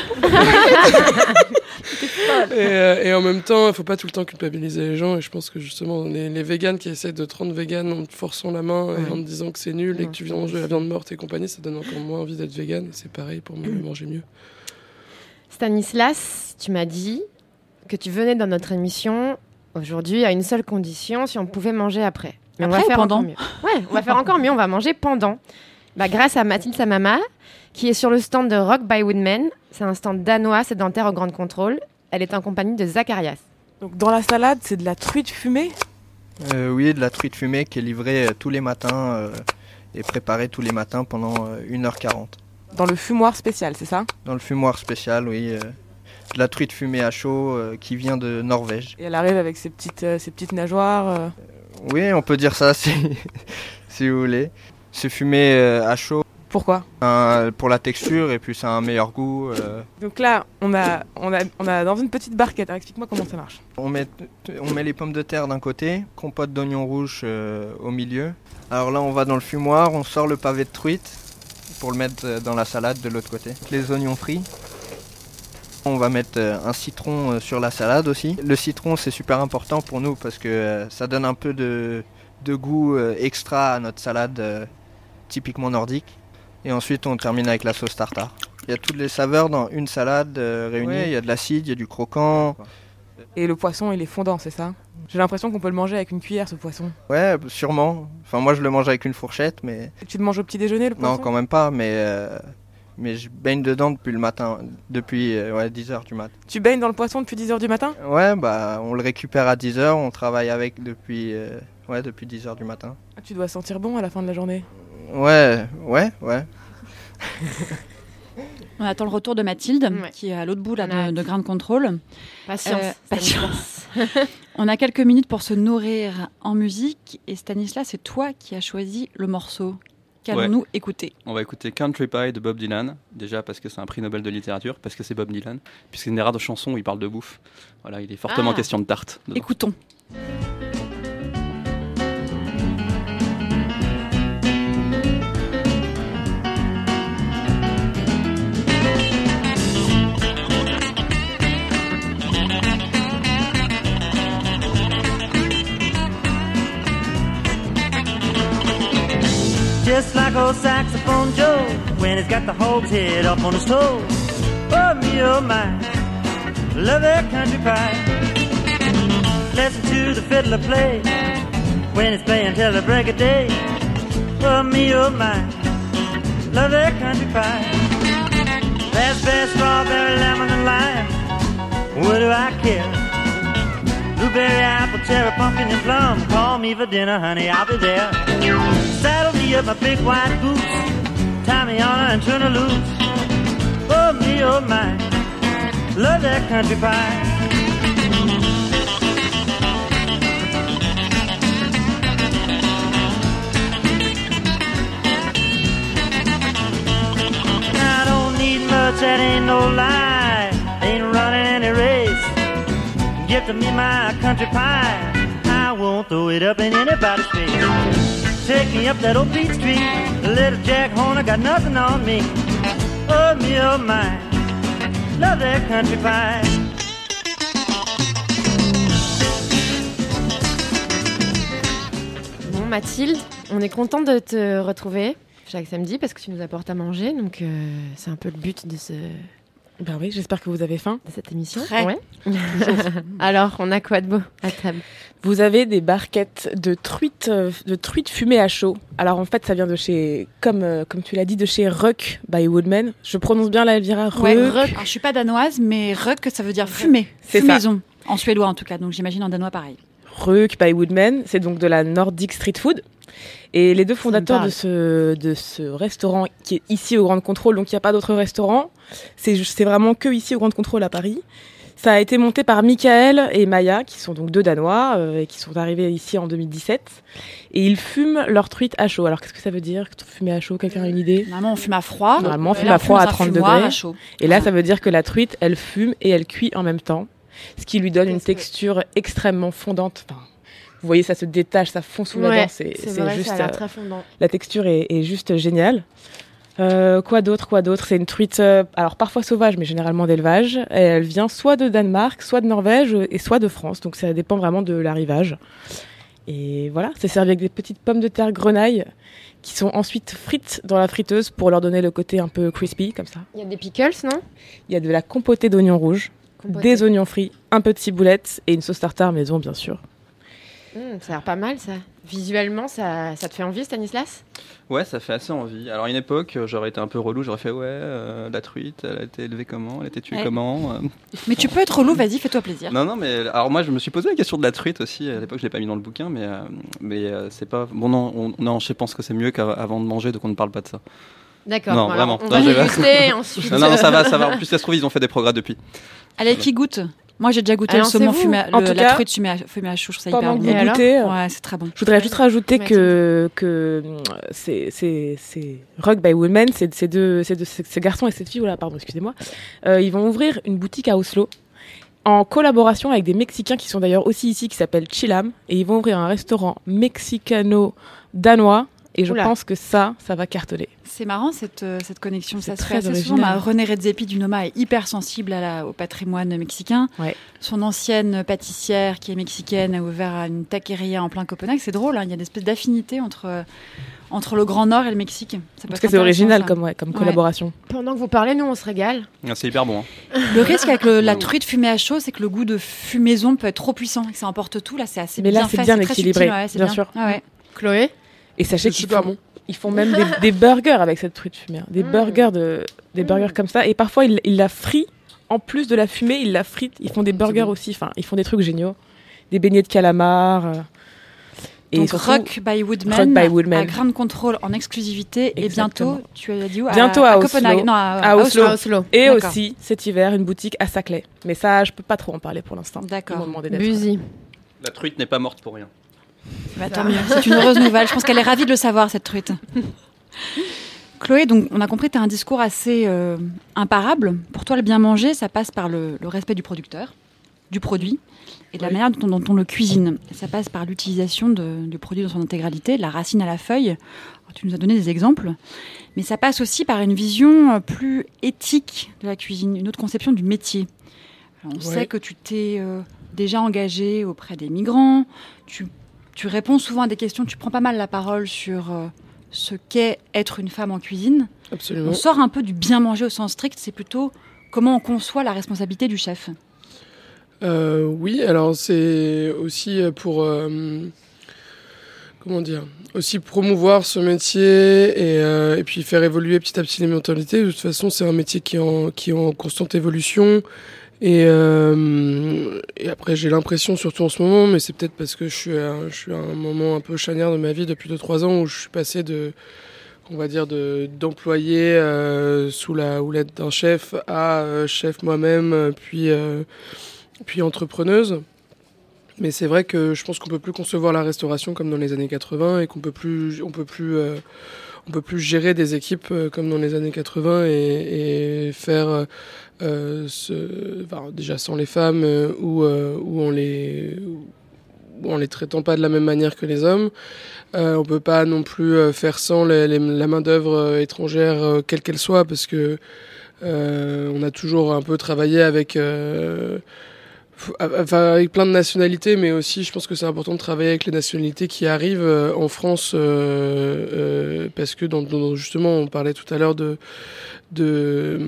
et, euh, et en même temps, il faut pas tout le temps culpabiliser les gens. Et je pense que justement, les, les véganes qui essaient de te rendre vegan en te forçant la main et en te disant que c'est nul et que tu manges de la viande morte et compagnie, ça donne encore moins envie d'être vegan. Et c'est pareil pour mieux manger mieux. Stanislas, tu m'as dit que tu venais dans notre émission aujourd'hui à une seule condition, si on pouvait manger après. Mais on va faire pendant encore mieux. Ouais, on va faire encore mieux, on va manger pendant. Bah, grâce à Mathilde Samama, qui est sur le stand de Rock by Woodman. C'est un stand danois sédentaire au Grand Contrôle. Elle est en compagnie de Zacharias. Donc dans la salade, c'est de la truite fumée? Euh, oui, de la truite fumée qui est livrée euh, tous les matins euh, et préparée tous les matins pendant euh, 1h40. Dans le fumoir spécial, c'est ça Dans le fumoir spécial, oui. euh, de la truite fumée à chaud euh, qui vient de Norvège. Et elle arrive avec ses petites, euh, ses petites nageoires. Oui, on peut dire ça si, si vous voulez. C'est fumé à chaud Pourquoi un- pour la texture et puis ça a un meilleur goût. euh. Donc là, on a, on, a, on a dans une petite barquette. Alors explique-moi comment ça marche. On met, on met les pommes de terre d'un côté, compote d'oignons rouges euh, au milieu. Alors là, on va dans le fumoir, on sort le pavé de truite pour le mettre euh, dans la salade de l'autre côté. Les oignons frits. On va mettre euh, un citron euh, sur la salade aussi. Le citron, c'est super important pour nous parce que ça donne un peu de, de goût extra à notre salade typiquement nordique. Et ensuite, on termine avec la sauce tartare. Il y a toutes les saveurs dans une salade. Ouais. Il y a de l'acide, il y a du croquant. Et le poisson, il est fondant, c'est ça? J'ai l'impression qu'on peut le manger avec une cuillère, ce poisson. Ouais, sûrement. Enfin, moi, je le mange avec une fourchette, mais Et tu le manges au petit déjeuner, le poisson? non, quand même pas. Mais euh, mais je baigne dedans depuis le matin, depuis euh, ouais, 10 h du matin. Tu baignes dans le poisson depuis 10h du matin? Ouais, bah, on le récupère à 10 h On travaille avec depuis euh, ouais depuis 10 h du matin. Ah, Tu dois sentir bon à la fin de la journée. Ouais, ouais, ouais. On attend le retour de Mathilde, Ouais. qui est à l'autre bout là, de, de. Grand Contrôle. Patience. Euh, Stanislas. On a quelques minutes pour se nourrir en musique. Et Stanislas, c'est toi qui as choisi le morceau. Qu'allons-nous écouter? On va écouter Country Pie de Bob Dylan, déjà parce que c'est un prix Nobel de littérature, parce que c'est Bob Dylan, puisque c'est une des rares chansons où il parle de bouffe. Voilà, il est fortement Ah. question de tarte. dedans. Écoutons. Just like old saxophone Joe when he's got the hog's head up on his toes. Oh me, oh my, love that country pie. Listen to the fiddler play when he's playing till the break of day. Oh me, oh my, love that country pie. Raspberry, strawberry, lemon and lime. What do I care? Blueberry, apple, cherry, pumpkin and plum. Call me for dinner, honey, I'll be there. Saddle me up my big white goose. Tie me on and turn her loose. Oh me, oh my, love that country pie. I don't need much, that ain't no lie. Ain't running any race. Give to me my country pie. I won't throw it up in anybody's face. Take me up that old Beach Street. Little Jack Horner got nothing on me. Me, my. Love that country pie. Bon, Mathilde, on est content de te retrouver. chaque samedi parce que tu nous apportes à manger. Donc, euh, c'est un peu le but de, ce, Ben oui, j'espère que vous avez faim. cette émission. Très. Ouais. Alors, on a quoi de beau à table? Vous avez des barquettes de truites, euh, de truites fumées à chaud. Alors en fait, ça vient de chez, comme, euh, comme tu l'as dit, de chez Ruck by Woodman. Je prononce bien la Elvira Ruck? Ouais, ruck. Alors, je suis pas danoise, mais ruck, ça veut dire fumer. C'est ça. Fumaison. En suédois, en tout cas. Donc, j'imagine en danois, pareil. Ruck by Woodman, c'est donc de la Nordic Street Food. Et les deux fondateurs de ce, de ce restaurant qui est ici au Grand Contrôle, donc il n'y a pas d'autre restaurant, c'est vraiment que ici au Grand Contrôle à Paris. Ça a été monté par Michael et Maya, qui sont donc deux Danois euh, et qui sont arrivés ici en 2017. Et ils fument leur truite à chaud. Alors qu'est-ce que ça veut dire fumer à chaud? Quelqu'un a une idée? Normalement, on fume à froid. Normalement, on fume là, à froid à dans un 30 fumoir degrés. à chaud. Et là, ça veut dire que la truite, elle fume et elle cuit en même temps, ce qui lui donne une texture extrêmement fondante. Enfin, vous voyez, ça se détache, ça fond sous la Ouais, dent. C'est juste, ça euh, très fondant. la texture est, est juste géniale. Euh, quoi d'autre, quoi d'autre? C'est une truite, euh, alors parfois sauvage, mais généralement d'élevage. Et Elle vient soit de Danemark, soit de Norvège et soit de France. Donc ça dépend vraiment de l'arrivage. Et voilà, c'est servi avec des petites pommes de terre grenaille qui sont ensuite frites dans la friteuse pour leur donner le côté un peu crispy comme ça. Il y a des pickles, non? Il y a de la compotée d'oignons rouges, des oignons frits, un peu de ciboulette et une sauce tartare maison bien sûr. Hum, Ça a l'air pas mal, ça. Visuellement, ça, ça te fait envie, Stanislas? Ouais, ça fait assez envie. Alors, à une époque, euh, j'aurais été un peu relou, j'aurais fait ouais, euh, la truite, elle a été élevée comment? Elle a été tuée Ouais. comment? Euh, Mais tu peux être relou, vas-y, fais-toi plaisir. Non, non, mais alors moi, je me suis posé la question de la truite aussi. À l'époque, je l'ai pas mis dans le bouquin, mais euh, mais euh, c'est pas bon. Non, on- non, je pense que c'est mieux qu'avant de manger, donc on ne parle pas de ça. D'accord. Non, bon, vraiment. On Non, va je vais- déguster ensuite. Non, non, ça va, ça va. En plus, ça se trouve, ils ont fait des progrès depuis. Allez, qui goûte? Moi, j'ai déjà goûté Alors, le saumon fumé, à- En tout la cas, truite fumée à, fumée à chaud. Je trouve ça hyper bon. euh, Ouais, c'est très bon. Je voudrais juste rajouter que, que euh, c'est, c'est, c'est Rock by Women, c'est ces deux, ces deux, ces ces garçons et cette fille, voilà, pardon, excusez-moi, euh, ils vont ouvrir une boutique à Oslo en collaboration avec des Mexicains qui sont d'ailleurs aussi ici, qui s'appellent Chilam, et ils vont ouvrir un restaurant mexicano-danois, et je Oula. pense que ça, ça va cartonner. C'est marrant cette, euh, cette connexion. C'est Ça se très fait assez souvent. original. Bah, René Redzepi du Noma est hyper sensible à la- au patrimoine mexicain. Ouais. Son ancienne pâtissière, qui est mexicaine, a ouvert une taqueria en plein Copenhague. C'est drôle, hein, il y a une espèce d'affinité entre, entre le Grand Nord et le Mexique. Ça Parce que c'est original ça. comme, ouais, comme Ouais. collaboration. Pendant que vous parlez, nous, on se régale. Ah, c'est hyper bon. hein. Le risque avec le- la truite fumée à chaud, c'est que le goût de fumaison peut être trop puissant et que ça emporte tout. Là, c'est assez Mais là, bien c'est bien équilibré, subtil, ouais, c'est bien sûr. Ah ouais. Chloé? Et sachez C'est qu'ils font, bon. ils font même des, des burgers avec cette truite fumée. Des Mm. burgers de, des burgers comme ça. Et parfois, ils, ils la frient. En plus de la fumée, ils la fritent. Ils font des burgers aussi. Enfin, ils font des trucs géniaux. Des beignets de calamar. euh. Et Donc, surtout, Rock by Woodman, Rock by Woodman. à Grand Control en exclusivité et bientôt, tu as dit où? Bientôt à Oslo. Copenhague. Non, à, À Oslo. À Oslo. Et aussi, cet hiver, une boutique à Saclay. Mais ça, je peux pas trop en parler pour l'instant. D'accord. La truite n'est pas morte pour rien. Bah, tant mieux. C'est une heureuse nouvelle. Je pense qu'elle est ravie de le savoir, cette truite. Chloé, donc on a compris que tu as un discours assez euh, imparable. Pour toi, le bien manger, ça passe par le, le respect du producteur, du produit et de la manière dont, dont on le cuisine. Ça passe par l'utilisation du produit dans son intégralité, de la racine à la feuille. Alors, tu nous as donné des exemples. Mais ça passe aussi par une vision euh, plus éthique de la cuisine, une autre conception du métier. Alors, on sait que tu t'es euh, déjà engagé auprès des migrants, tu tu réponds souvent à des questions, tu prends pas mal la parole sur euh, ce qu'est être une femme en cuisine. Absolument. On sort un peu du bien manger au sens strict, c'est plutôt comment on conçoit la responsabilité du chef. Euh, oui, alors c'est aussi pour euh, comment dire, aussi promouvoir ce métier et, euh, et puis faire évoluer petit à petit les mentalités. De toute façon, c'est un métier qui est en, qui est en constante évolution. Et, euh, et après, j'ai l'impression, surtout en ce moment, mais c'est peut-être parce que je suis, à, je suis un moment un peu charnière de ma vie depuis 2-3 ans où je suis passé de, on va dire, de d'employé euh, sous la houlette d'un chef à euh, chef moi-même, puis puis entrepreneuse. Mais c'est vrai que je pense qu'on peut plus concevoir la restauration comme dans les années 80 et qu'on peut plus, on peut plus, on peut plus gérer des équipes euh, comme dans les années 80 et, et faire euh, euh, ce, enfin, déjà sans les femmes ou ou en les en les traitant pas de la même manière que les hommes. Euh, on peut pas non plus faire sans les- les- la main d'œuvre étrangère quelle qu'elle soit parce que euh, on a toujours un peu travaillé avec Enfin, avec plein de nationalités, mais aussi, je pense que c'est important de travailler avec les nationalités qui arrivent euh, en France, euh, euh, parce que dans, dans- justement, on parlait tout à l'heure de, de,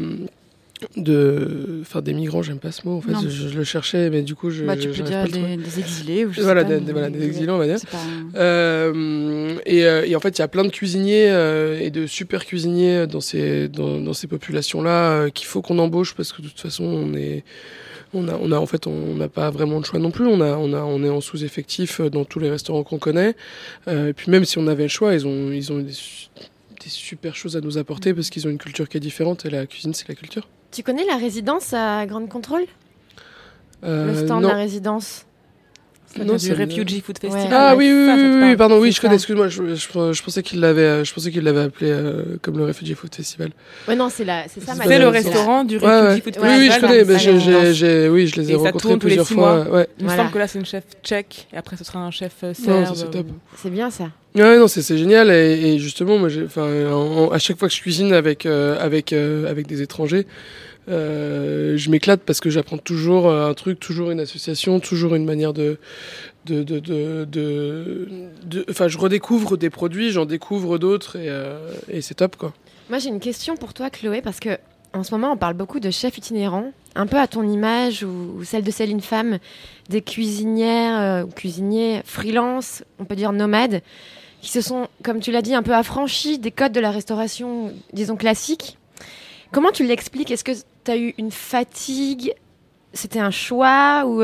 de, enfin, des migrants. J'aime pas ce mot. En fait, je, je le cherchais, mais du coup, je. Bah, tu peux dire des, des exilés ou je sais Voilà, pas, des, voilà, des exilés, on va dire. Pas Euh, et, et en fait, il y a plein de cuisiniers euh, et de super cuisiniers dans ces, dans, dans ces populations-là euh, qu'il faut qu'on embauche parce que de toute façon, on est. On a, on a, en fait, on n'a pas vraiment de choix non plus. On a, on a, on est en sous-effectif euh, dans tous les restaurants qu'on connaît. Euh, et puis même si on avait le choix, ils ont, ils ont des, su- des super choses à nous apporter parce qu'ils ont une culture qui est différente et la cuisine, c'est la culture. Tu connais la résidence à Grande Contrôle? Euh, Le stand non. de la résidence Ça vient du Refugee Food Ouais. Festival. Ah oui, oui, Ça, oui, oui, pardon, oui, je connais, excuse-moi, je, je, je pensais qu'il l'avait, euh, je pensais qu'il l'avait appelé euh, comme le Refugee Food Festival. Ouais, non, c'est la, c'est ça. ma C'est le restaurant du Ouais, ouais. Refugee Food Oui, oui, je Festival. connais, mais j'ai, résidence. j'ai, j'ai- oui, je les ai Et rencontrés plusieurs fois. Il me semble que là, c'est une chef tchèque. Et après, ce sera un chef Non, serbe. ça, c'est top. C'est bien ça. Ouais, non, c'est, génial. Et, justement, à chaque fois que je cuisine avec euh, euh, des étrangers, euh, je m'éclate parce que j'apprends toujours un truc, toujours une association, toujours une manière de enfin, je redécouvre des produits, j'en découvre d'autres et, c'est top quoi. Moi, j'ai une question pour toi, Chloé, parce que en ce moment, on parle beaucoup de chefs itinérants, un peu à ton image ou, celle de Céline Femme, des cuisinières ou cuisiniers freelance, on peut dire nomades, qui se sont, comme tu l'as dit, un peu affranchis des codes de la restauration, disons classique. Comment tu l'expliques? Est-ce que tu as eu une fatigue? C'était un choix ou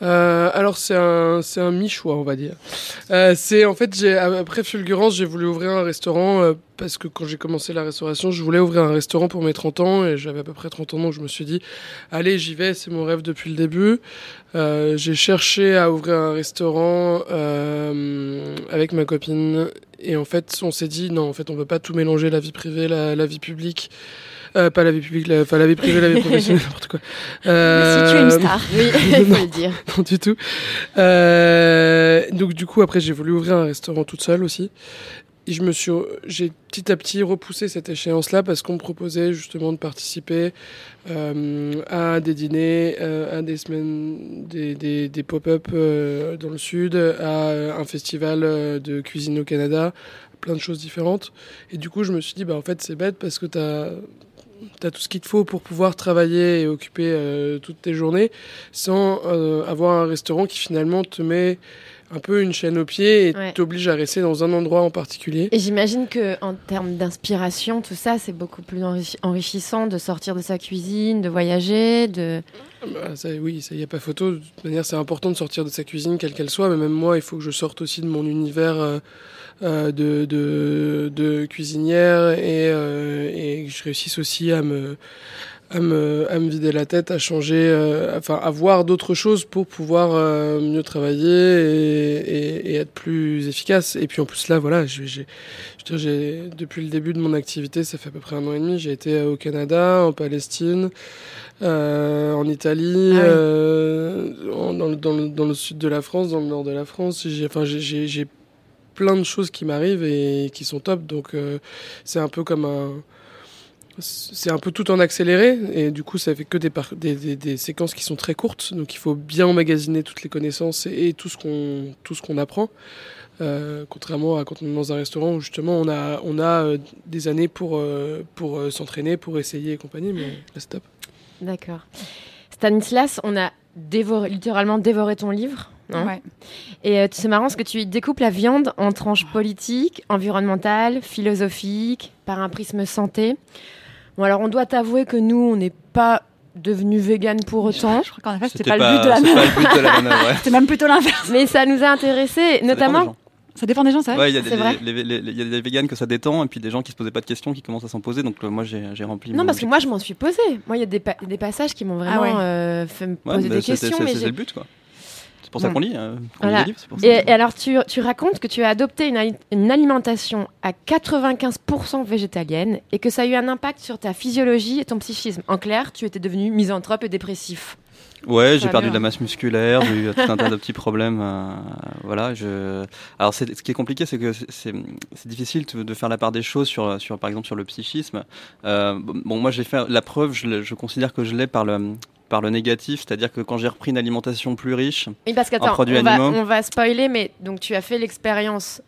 euh, alors c'est un c'est un mi-choix on va dire. Euh, c'est en fait j'ai après Fulgurance j'ai voulu ouvrir un restaurant euh, parce que quand j'ai commencé la restauration je voulais ouvrir un restaurant pour mes 30 ans et j'avais à peu près 30 ans donc je me suis dit allez j'y vais c'est mon rêve depuis le début. Euh, j'ai cherché à ouvrir un restaurant euh, avec ma copine et en fait on s'est dit non en fait on veut pas tout mélanger la vie privée la vie publique. Euh, pas la vie publique, la, enfin la vie privée, la vie professionnelle, n'importe quoi. si tu es une Euh, star Oui, il faut le dire. non du tout. Euh, donc du coup après j'ai voulu ouvrir un restaurant toute seule aussi. Et je me suis, j'ai petit à petit repoussé cette échéance-là parce qu'on me proposait justement de participer euh, à des dîners, euh, à des semaines, des, des, des pop-up euh, dans le sud, à un festival euh, de cuisine au Canada, plein de choses différentes. Et du coup je me suis dit bah en fait c'est bête parce que t'as T'as tout ce qu'il te faut pour pouvoir travailler et occuper euh, toutes tes journées sans euh, avoir un restaurant qui finalement te met un peu une chaîne au pied et Ouais. t'oblige à rester dans un endroit en particulier. Et j'imagine que en termes d'inspiration, tout ça, c'est beaucoup plus enrichi- enrichissant de sortir de sa cuisine, de voyager, de. Bah, ça, oui, ça y a pas photo. De toute manière, c'est important de sortir de sa cuisine, quelle qu'elle soit. Mais même moi, il faut que je sorte aussi de mon univers euh, euh, de, de, de cuisinière et, euh, et que je réussisse aussi à me, à me, à me vider la tête, à changer, euh, enfin, à voir d'autres choses pour pouvoir euh, mieux travailler et, et, et être plus efficace. Et puis en plus là, voilà, j'ai, j'ai, je veux dire, j'ai, depuis le début de mon activité, ça fait à peu près un an et demi, j'ai été au Canada, en Palestine, euh, en Italie, Ah oui. euh, en- dans, le, dans, le, dans le sud de la France, dans le nord de la France. J'ai, enfin, j'ai, plein de choses qui m'arrivent et qui sont top. Donc euh, c'est un peu comme un c'est un peu tout en accéléré et du coup ça fait que des, par- des, des, des séquences qui sont très courtes donc il faut bien emmagasiner toutes les connaissances et, et tout ce qu'on tout ce qu'on apprend Euh, contrairement à quand on est dans un restaurant où justement on a on a euh, des années pour euh, pour euh, s'entraîner pour essayer et compagnie mais là c'est top D'accord. Stanislas, on a dévoré, littéralement dévoré ton livre. Non? Ouais. Et euh, c'est marrant parce que tu découpes la viande en tranches politiques, environnementales, philosophiques, par un prisme santé. Bon, alors on doit t'avouer que nous, on n'est pas devenus véganes pour autant. Je crois qu'en fait, c'était pas, le but de la c'est pas manœuvre. le but de la manœuvre, ouais. C'était même plutôt l'inverse. Mais ça nous a intéressés, notamment. Ça dépend des gens, ça. Ouais, il y a des, les- les- les- il y a des véganes que ça détend, et puis des gens qui se posaient pas de questions qui commencent à s'en poser. Donc euh, moi, j'ai rempli. Non, mon parce que moi, je m'en suis posé. Moi, il y a des, pa- des passages qui m'ont vraiment Ah ouais. euh, fait me Ouais, poser bah, des questions. c'est mais c'est j'ai- le but, quoi. C'est pour ça qu'on lit. euh, Voilà. lit pour ça. Et, et alors, tu, tu racontes que tu as adopté une, ali- une alimentation à 95% végétalienne et que ça a eu un impact sur ta physiologie et ton psychisme. En clair, tu étais devenu misanthrope et dépressif. Ouais, j'ai perdu de la masse musculaire, j'ai eu tout un tas de petits problèmes. euh, voilà, je. Alors, ce qui est compliqué, c'est que c'est- difficile de, faire la part des choses sur, sur par exemple, sur le psychisme. Euh, bon, moi, j'ai fait la preuve. Je considère que je l'ai par le par le négatif, c'est-à-dire que quand j'ai repris une alimentation plus riche Oui, parce en qu'attends, produits on va, animaux, on va spoiler, mais donc tu as fait l'expérience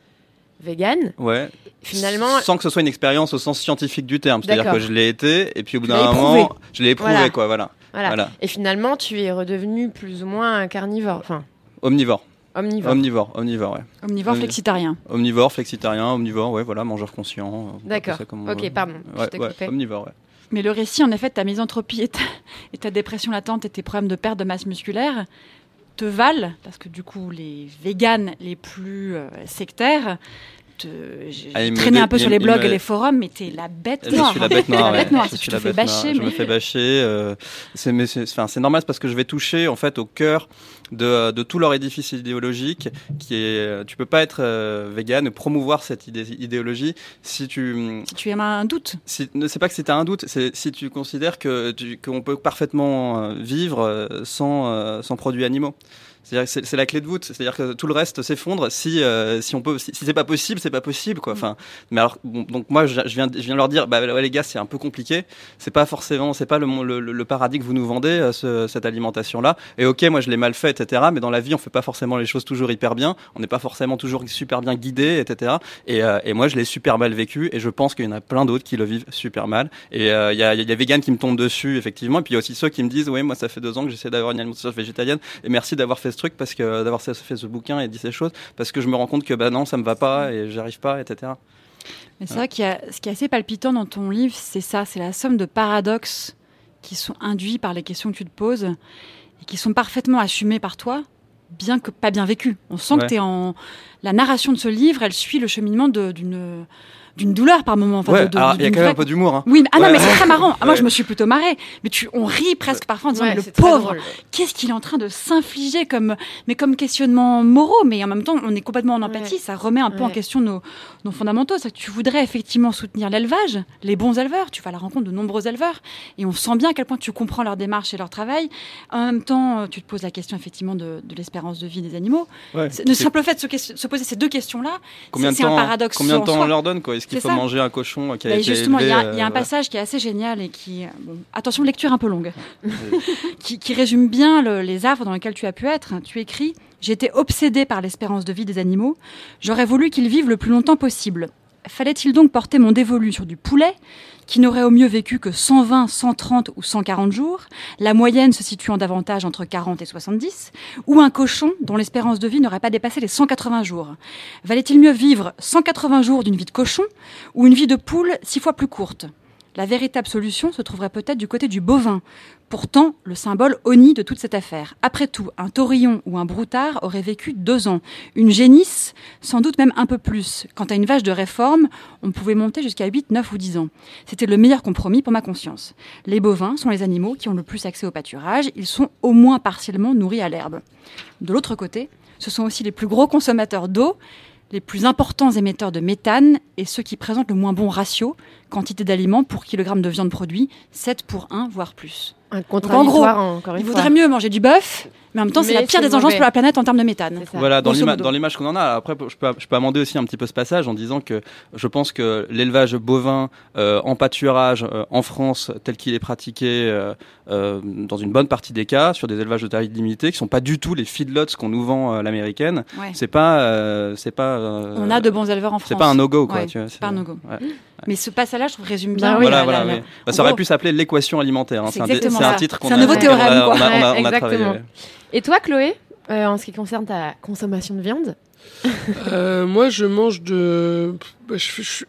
végane. ouais, Finalement, sans que ce soit une expérience au sens scientifique du terme, c'est-à-dire que je l'ai été et puis au bout d'un moment, je l'ai éprouvé, Voilà. quoi, voilà. voilà. voilà. Et finalement, tu es redevenu plus ou moins un carnivore, enfin Omnivore. omnivore. Omnivore, omnivore, ouais. Omnivore, Euh, flexitarien. Omnivore, flexitarien, omnivore, ouais, voilà, mangeur conscient. D'accord. Ok, veut. pardon, je Ouais, t'ai ouais, omnivore, ouais. Mais le récit, en effet, ta misanthropie et ta, et ta dépression latente et tes problèmes de perte de masse musculaire te valent, parce que du coup, les véganes les plus euh, sectaires, te, j'ai Ah, traîné un peu sur les blogs et les forums, mais t'es la bête Je noire. suis la bête. Je suis la fais bête noire. bâcher, Je me fais bâcher. euh, c'est normal c'est parce que je vais toucher en fait au cœur de, de tout leur édifice idéologique qui est tu peux pas être euh, vegan et promouvoir cette idée, idéologie si tu Si tu as un doute. si, ne c'est pas que si tu as un doute, c'est si tu considères que qu'on peut parfaitement euh, vivre euh, sans, euh, sans produits animaux. C'est-à-dire que c'est c'est la clé de voûte. C'est-à-dire que tout le reste s'effondre si euh, si on peut si, si c'est pas possible, c'est pas possible quoi. Enfin, mais alors bon, donc moi je, je viens je viens leur dire bah ouais, les gars c'est un peu compliqué. C'est pas forcément c'est pas le, le, le paradis que vous nous vendez euh, ce- cette alimentation là. Et ok moi je l'ai mal fait etc. Mais dans la vie on fait pas forcément les choses toujours hyper bien. On n'est pas forcément toujours super bien guidé etc. Et, euh, et moi je l'ai super mal vécu et je pense qu'il y en a plein d'autres qui le vivent super mal. Et euh, il y a il y a des véganes qui me tombent dessus effectivement. Et puis il y a aussi ceux qui me disent ouais moi ça fait deux ans que j'essaie d'avoir une alimentation végétalienne et merci d'avoir fait ce truc parce que d'avoir fait ce bouquin et dit ces choses parce que je me rends compte que bah non ça me va pas et j'arrive pas etc. Mais c'est vrai qu'il y a ce qui est assez palpitant dans ton livre, c'est ça, c'est la somme de paradoxes qui sont induits par les questions que tu te poses et qui sont parfaitement assumés par toi, bien que pas bien vécus. On sent Ouais. que tu es en la narration de ce livre, elle suit le cheminement d'une d'une douleur par moment. Enfin, ouais, de- de- alors il y a quand même vraie- un peu d'humour. Hein. Oui, mais, ah non, mais c'est très marrant. Ah, Moi, je me suis plutôt marrée. Mais tu, on rit presque parfois en disant Ouais, mais le pauvre, qu'est-ce qu'il est en train de s'infliger comme, mais comme questionnement moraux? Mais en même temps, on est complètement en empathie. Ouais. Ça remet un peu en question nos, nos fondamentaux. Que tu voudrais effectivement soutenir l'élevage, les bons éleveurs. Tu vas à la rencontre de nombreux éleveurs et on sent bien à quel point tu comprends leur démarche et leur travail. En même temps, tu te poses la question effectivement de, de l'espérance de vie des animaux. Le simple fait de se, se poser ces deux questions-là, c'est un paradoxe combien de temps on leur donne quoi? Qu'il C'est faut ça. manger un cochon qui a Bah, été justement, il y, a- élevé, il y a un euh, passage qui est assez génial et qui, euh, bon, attention, lecture un peu longue, qui, qui résume bien le- les affres dans lesquels tu as pu être. Tu écris J'ai été obsédé par l'espérance de vie des animaux. J'aurais voulu qu'ils vivent le plus longtemps possible. Fallait-il donc porter mon dévolu sur du poulet, qui n'aurait au mieux vécu que 120, 130 ou 140 jours, la moyenne se situant davantage entre 40 et 70, ou un cochon dont l'espérance de vie n'aurait pas dépassé les 180 jours? Valait-il mieux vivre 180 jours d'une vie de cochon ou une vie de poule six fois plus courte? La véritable solution se trouverait peut-être du côté du bovin, pourtant le symbole honni de toute cette affaire. Après tout, un taurillon ou un broutard aurait vécu deux ans, une génisse sans doute même un peu plus. Quant à une vache de réforme, on pouvait monter jusqu'à 8, 9 ou 10 ans. C'était le meilleur compromis pour ma conscience. Les bovins sont les animaux qui ont le plus accès au pâturage, ils sont au moins partiellement nourris à l'herbe. De l'autre côté, ce sont aussi les plus gros consommateurs d'eau, les plus importants émetteurs de méthane et ceux qui présentent le moins bon ratio, quantité d'aliments pour kilogramme de viande produit, 7 pour 1, voire plus. Un Donc, en gros, contradictoire, encore une il fois. vaudrait mieux manger du bœuf, mais en même temps, c'est la pire des engences pour la planète en termes de méthane. Voilà, dans l'image qu'on en a. Après, je peux, je peux amender aussi un petit peu ce passage en disant que je pense que l'élevage bovin euh, en pâturage euh, en France, tel qu'il est pratiqué euh, euh, dans une bonne partie des cas, sur des élevages de taille limitée, qui sont pas du tout les feedlots qu'on nous vend à l'américaine, Ouais. c'est pas, euh, c'est pas. euh, On a de bons éleveurs en France. C'est pas un no-go, quoi. Ouais, tu vois, c'est pas un no-go. ouais. Mais ce passage-là, je trouve, résume bien. Bah oui, voilà, la- voilà. la- oui. la- Bah, ça aurait gros, pu s'appeler l'équation alimentaire. hein. C'est C'est un, c'est titre qu'on C'est a, un nouveau théorème, on a- quoi. on a- on a Ouais, travaillé, exactement. ouais. Et toi, Chloé, euh, en ce qui concerne ta consommation de viande? Euh, moi, je mange de. bah, je- je-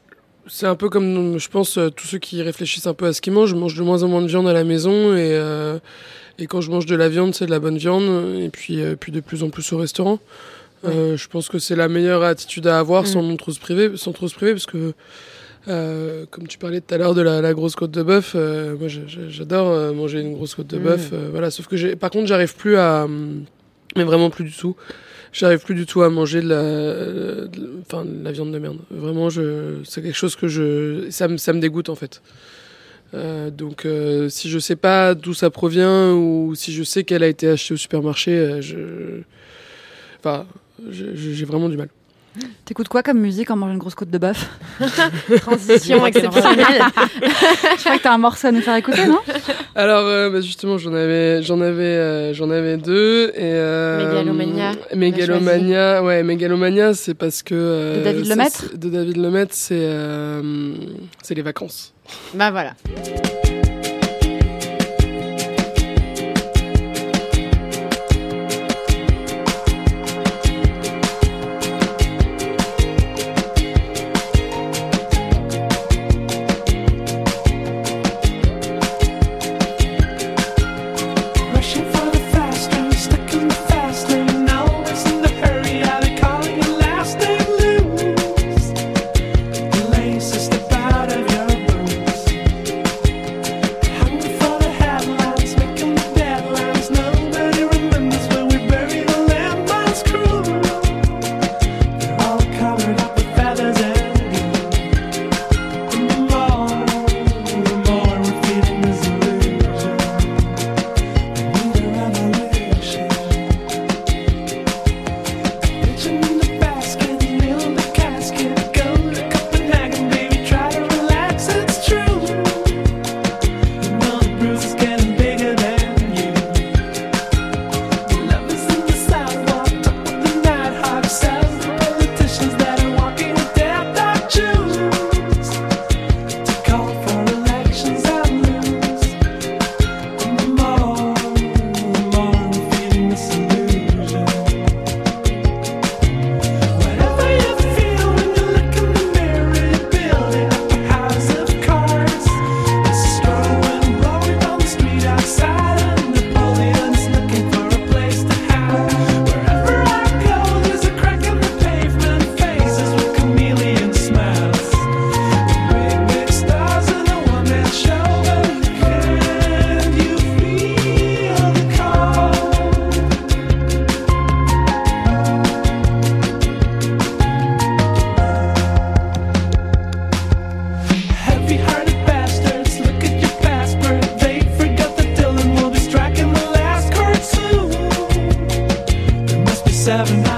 C'est un peu comme, je pense, euh, tous ceux qui réfléchissent un peu à ce qu'ils mangent. Je mange de moins en moins de viande à la maison et, euh, et quand je mange de la viande, c'est de la bonne viande. Et puis, euh, puis de plus en plus au restaurant. Euh, je pense que c'est la meilleure attitude à avoir sans Mm. non trop se priver, sans trop se priver, parce que euh, comme tu parlais tout à l'heure de la, la grosse côte de bœuf, euh, moi j'adore euh, manger une grosse côte de Mm. bœuf. euh, voilà, sauf que par contre, j'arrive plus à, mais vraiment plus du tout. J'arrive plus du tout à manger de la, de- enfin, de la viande de merde. Vraiment, je, c'est quelque chose que je, ça me, ça me dégoûte en fait. Donc, si je sais pas d'où ça provient ou si je sais qu'elle a été achetée au supermarché, je, enfin, j'ai vraiment du mal. T'écoutes quoi comme musique en mangeant une grosse côte de bœuf Transition exceptionnelle. je crois que t'as un morceau à nous faire écouter, non Alors euh, bah, justement, j'en avais, j'en avais, euh, j'en avais deux. Et, euh, Mégalomania. Mégalomania, ouais, Mégalomania, c'est parce que euh, de David Lemaître. De David Lemaître, c'est c'est les vacances. Bah voilà. seven.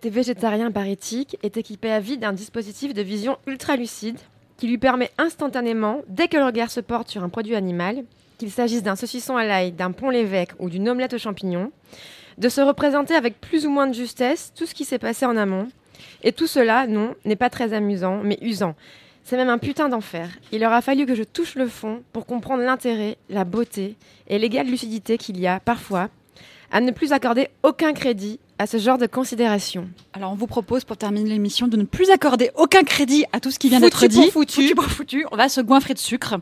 était végétarien par éthique, est équipé à vie d'un dispositif de vision ultra lucide qui lui permet instantanément, dès que le regard se porte sur un produit animal, qu'il s'agisse d'un saucisson à l'ail, d'un pont l'évêque ou d'une omelette aux champignons, de se représenter avec plus ou moins de justesse tout ce qui s'est passé en amont. Et tout cela, non, n'est pas très amusant, mais usant. C'est même un putain d'enfer. Il aura fallu que je touche le fond pour comprendre l'intérêt, la beauté et l'égale lucidité qu'il y a, parfois, à ne plus accorder aucun crédit à ce genre de considération. Alors on vous propose pour terminer l'émission de ne plus accorder aucun crédit à tout ce qui vient d'être pour dit. foutu. pour foutu. On va se goinfrer de sucre.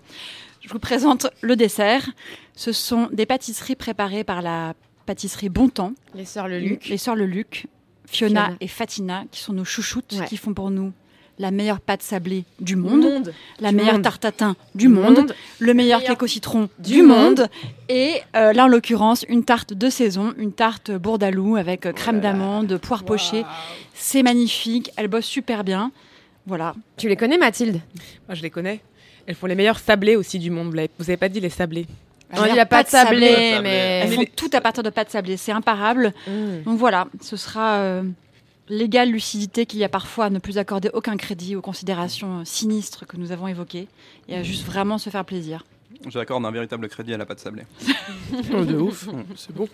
Je vous présente le dessert. Ce sont des pâtisseries préparées par la pâtisserie Bontemps. Les sœurs Le Luc. Les sœurs Le Luc, Fiona, Fiona. et Fatina, qui sont nos chouchoutes, Ouais. qui font pour nous la meilleure pâte sablée du monde, Monde. la Du meilleure monde. tarte tatin du monde, monde. le meilleur cake au citron du du, monde. monde, et euh, là en l'occurrence une tarte de saison, une tarte bourdalou avec euh, crème d'amande, poire pochée. C'est magnifique, elle bosse super bien. Voilà. Tu les connais, Mathilde? Moi, je les connais. Elles font les meilleurs sablés aussi du monde. Vous l'avez- Vous avez pas dit les sablés? On dit la pâte sablée, mais... Elles font tout à partir de pâte sablée, c'est imparable. Mm. Donc voilà, ce sera euh, l'égale lucidité qu'il y a parfois à ne plus accorder aucun crédit aux considérations euh, sinistres que nous avons évoquées et à juste vraiment se faire plaisir. J'accorde un véritable crédit à la pâte sablée. Oh, de ouf, c'est bon.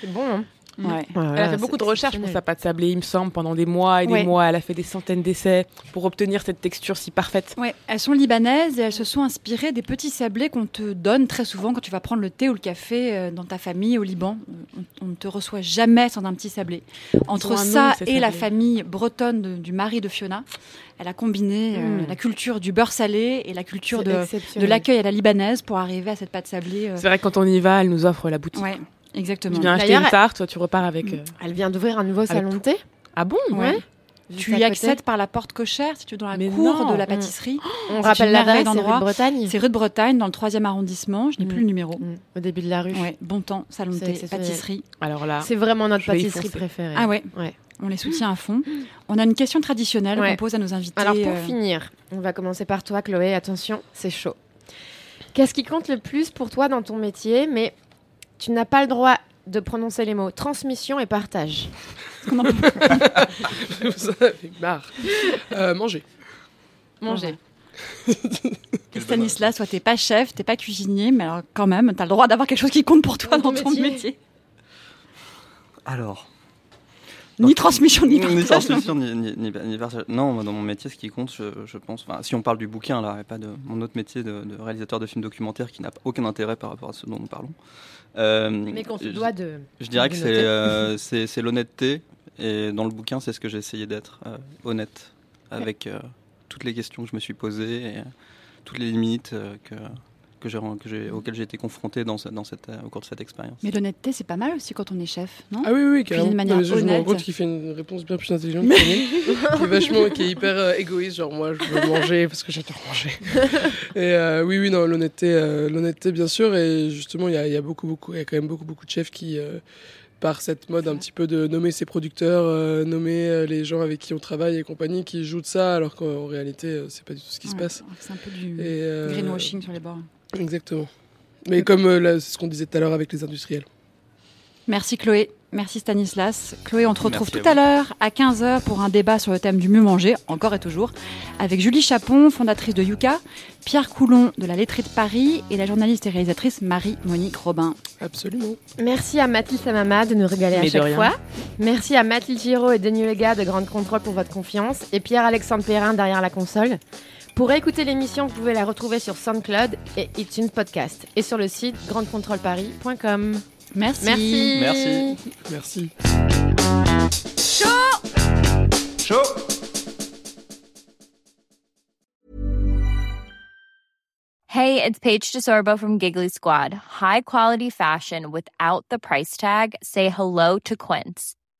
C'est bon, hein Ouais. Elle a fait beaucoup de recherches pour sa pâte sablée, il me semble, pendant des mois et des Ouais. mois. Elle a fait des centaines d'essais pour obtenir cette texture si parfaite. Ouais, elles sont libanaises et elles se sont inspirées des petits sablés qu'on te donne très souvent quand tu vas prendre le thé ou le café euh, dans ta famille au Liban. On, on ne te reçoit jamais sans un petit sablé. Entre nom, ça et la famille bretonne de- du mari de Fiona, elle a combiné euh, Mm. la culture du beurre salé et la culture de, l'accueil à la libanaise pour arriver à cette pâte sablée. euh, C'est vrai que quand on y va, elle nous offre la boutique. Ouais, exactement. Tu viens acheter une tarte, toi tu repars avec. euh, Elle vient d'ouvrir un nouveau salon de thé. Ah bon Ouais. Juste Tu y accèdes par la porte cochère si tu es dans la Mais cour non. de la Mm. pâtisserie. On C'est rappelle l'adresse, c'est rue de. Bretagne. C'est rue de Bretagne, dans le troisième arrondissement. Je n'ai Mm. plus le numéro. Mm, Au début de la rue. Ouais, bon temps, salon de thé, pâtisserie. Alors là, C'est vraiment notre pâtisserie préférée. Ah ouais, Ouais. on les soutient à fond. On a une question traditionnelle Ouais. qu'on pose à nos invités. Alors pour euh, finir, on va commencer par toi, Chloé. Attention, c'est chaud. Qu'est-ce qui compte le plus pour toi dans ton métier, mais tu n'as pas le droit de prononcer les mots transmission et partage Vous avez marre. Euh, manger. Manger. Stanislas, toi, t'es pas chef, t'es pas cuisinier, mais alors quand même, t'as le droit d'avoir quelque chose qui compte pour toi Dans dans ton métier. métier. Alors. Ni transmission, ni Ni partage. transmission, ni, ni, ni- ni partage. Non, moi, dans mon métier, ce qui compte, je, je pense, si on parle du bouquin là, et pas de mon autre métier de, de réalisateur de films documentaires qui n'a aucun intérêt par rapport à ce dont nous parlons. Euh, Mais qu'on se je- doit de. Je dirais que c'est euh, c'est l'honnêteté. Et dans le bouquin, c'est ce que j'ai essayé d'être euh, honnête avec toutes les questions que je me suis posées et toutes les limites que, que j'ai, que j'ai- auxquelles j'ai été confronté dans, ce- dans cette, euh, au cours de cette expérience. Mais l'honnêteté, c'est pas mal aussi quand on est chef, non? Ah oui, oui, carrément. de manière Non, mais je, me rends honnête. compte qu'il fait une réponse bien plus intelligente que qui est vachement, qui est hyper euh, égoïste. Genre moi, je veux manger parce que j'adore manger. et euh, oui, oui, non, l'honnêteté, euh, l'honnêteté, bien sûr. Et justement, il y a, il y a beaucoup, beaucoup, il y a quand même beaucoup, beaucoup de chefs qui, euh, par cette mode un petit peu de nommer ses producteurs, euh, nommer euh, les gens avec qui on travaille et compagnie, qui jouent de ça, alors qu'en réalité, euh, c'est pas du tout ce qui se passe. C'est un peu du Et, euh, greenwashing sur les bords. Exactement. Mais comme euh, là, c'est ce qu'on disait tout à l'heure avec les industriels. Merci Chloé, merci Stanislas. Chloé, on te retrouve Merci tout à l'heure à 15h pour un débat sur le thème du mieux manger, encore et toujours, avec Julie Chapon, fondatrice de Yuka, Pierre Coulon de la Laiterie de Paris et la journaliste et réalisatrice Marie-Monique Robin. Absolument. Merci à Mathilde Samama de nous régaler à Mais chaque fois. Merci à Mathilde Giraud et Denis Lega de Grande Contrôle pour votre confiance et Pierre-Alexandre Perrin derrière la console. Pour écouter l'émission, vous pouvez la retrouver sur SoundCloud et iTunes Podcast et sur le site grandecontrôleparis.com. Merci. Merci. Merci. Merci. Chaud Hey, it's Paige DeSorbo from Giggly Squad. High quality fashion without the price tag. Say hello to Quince.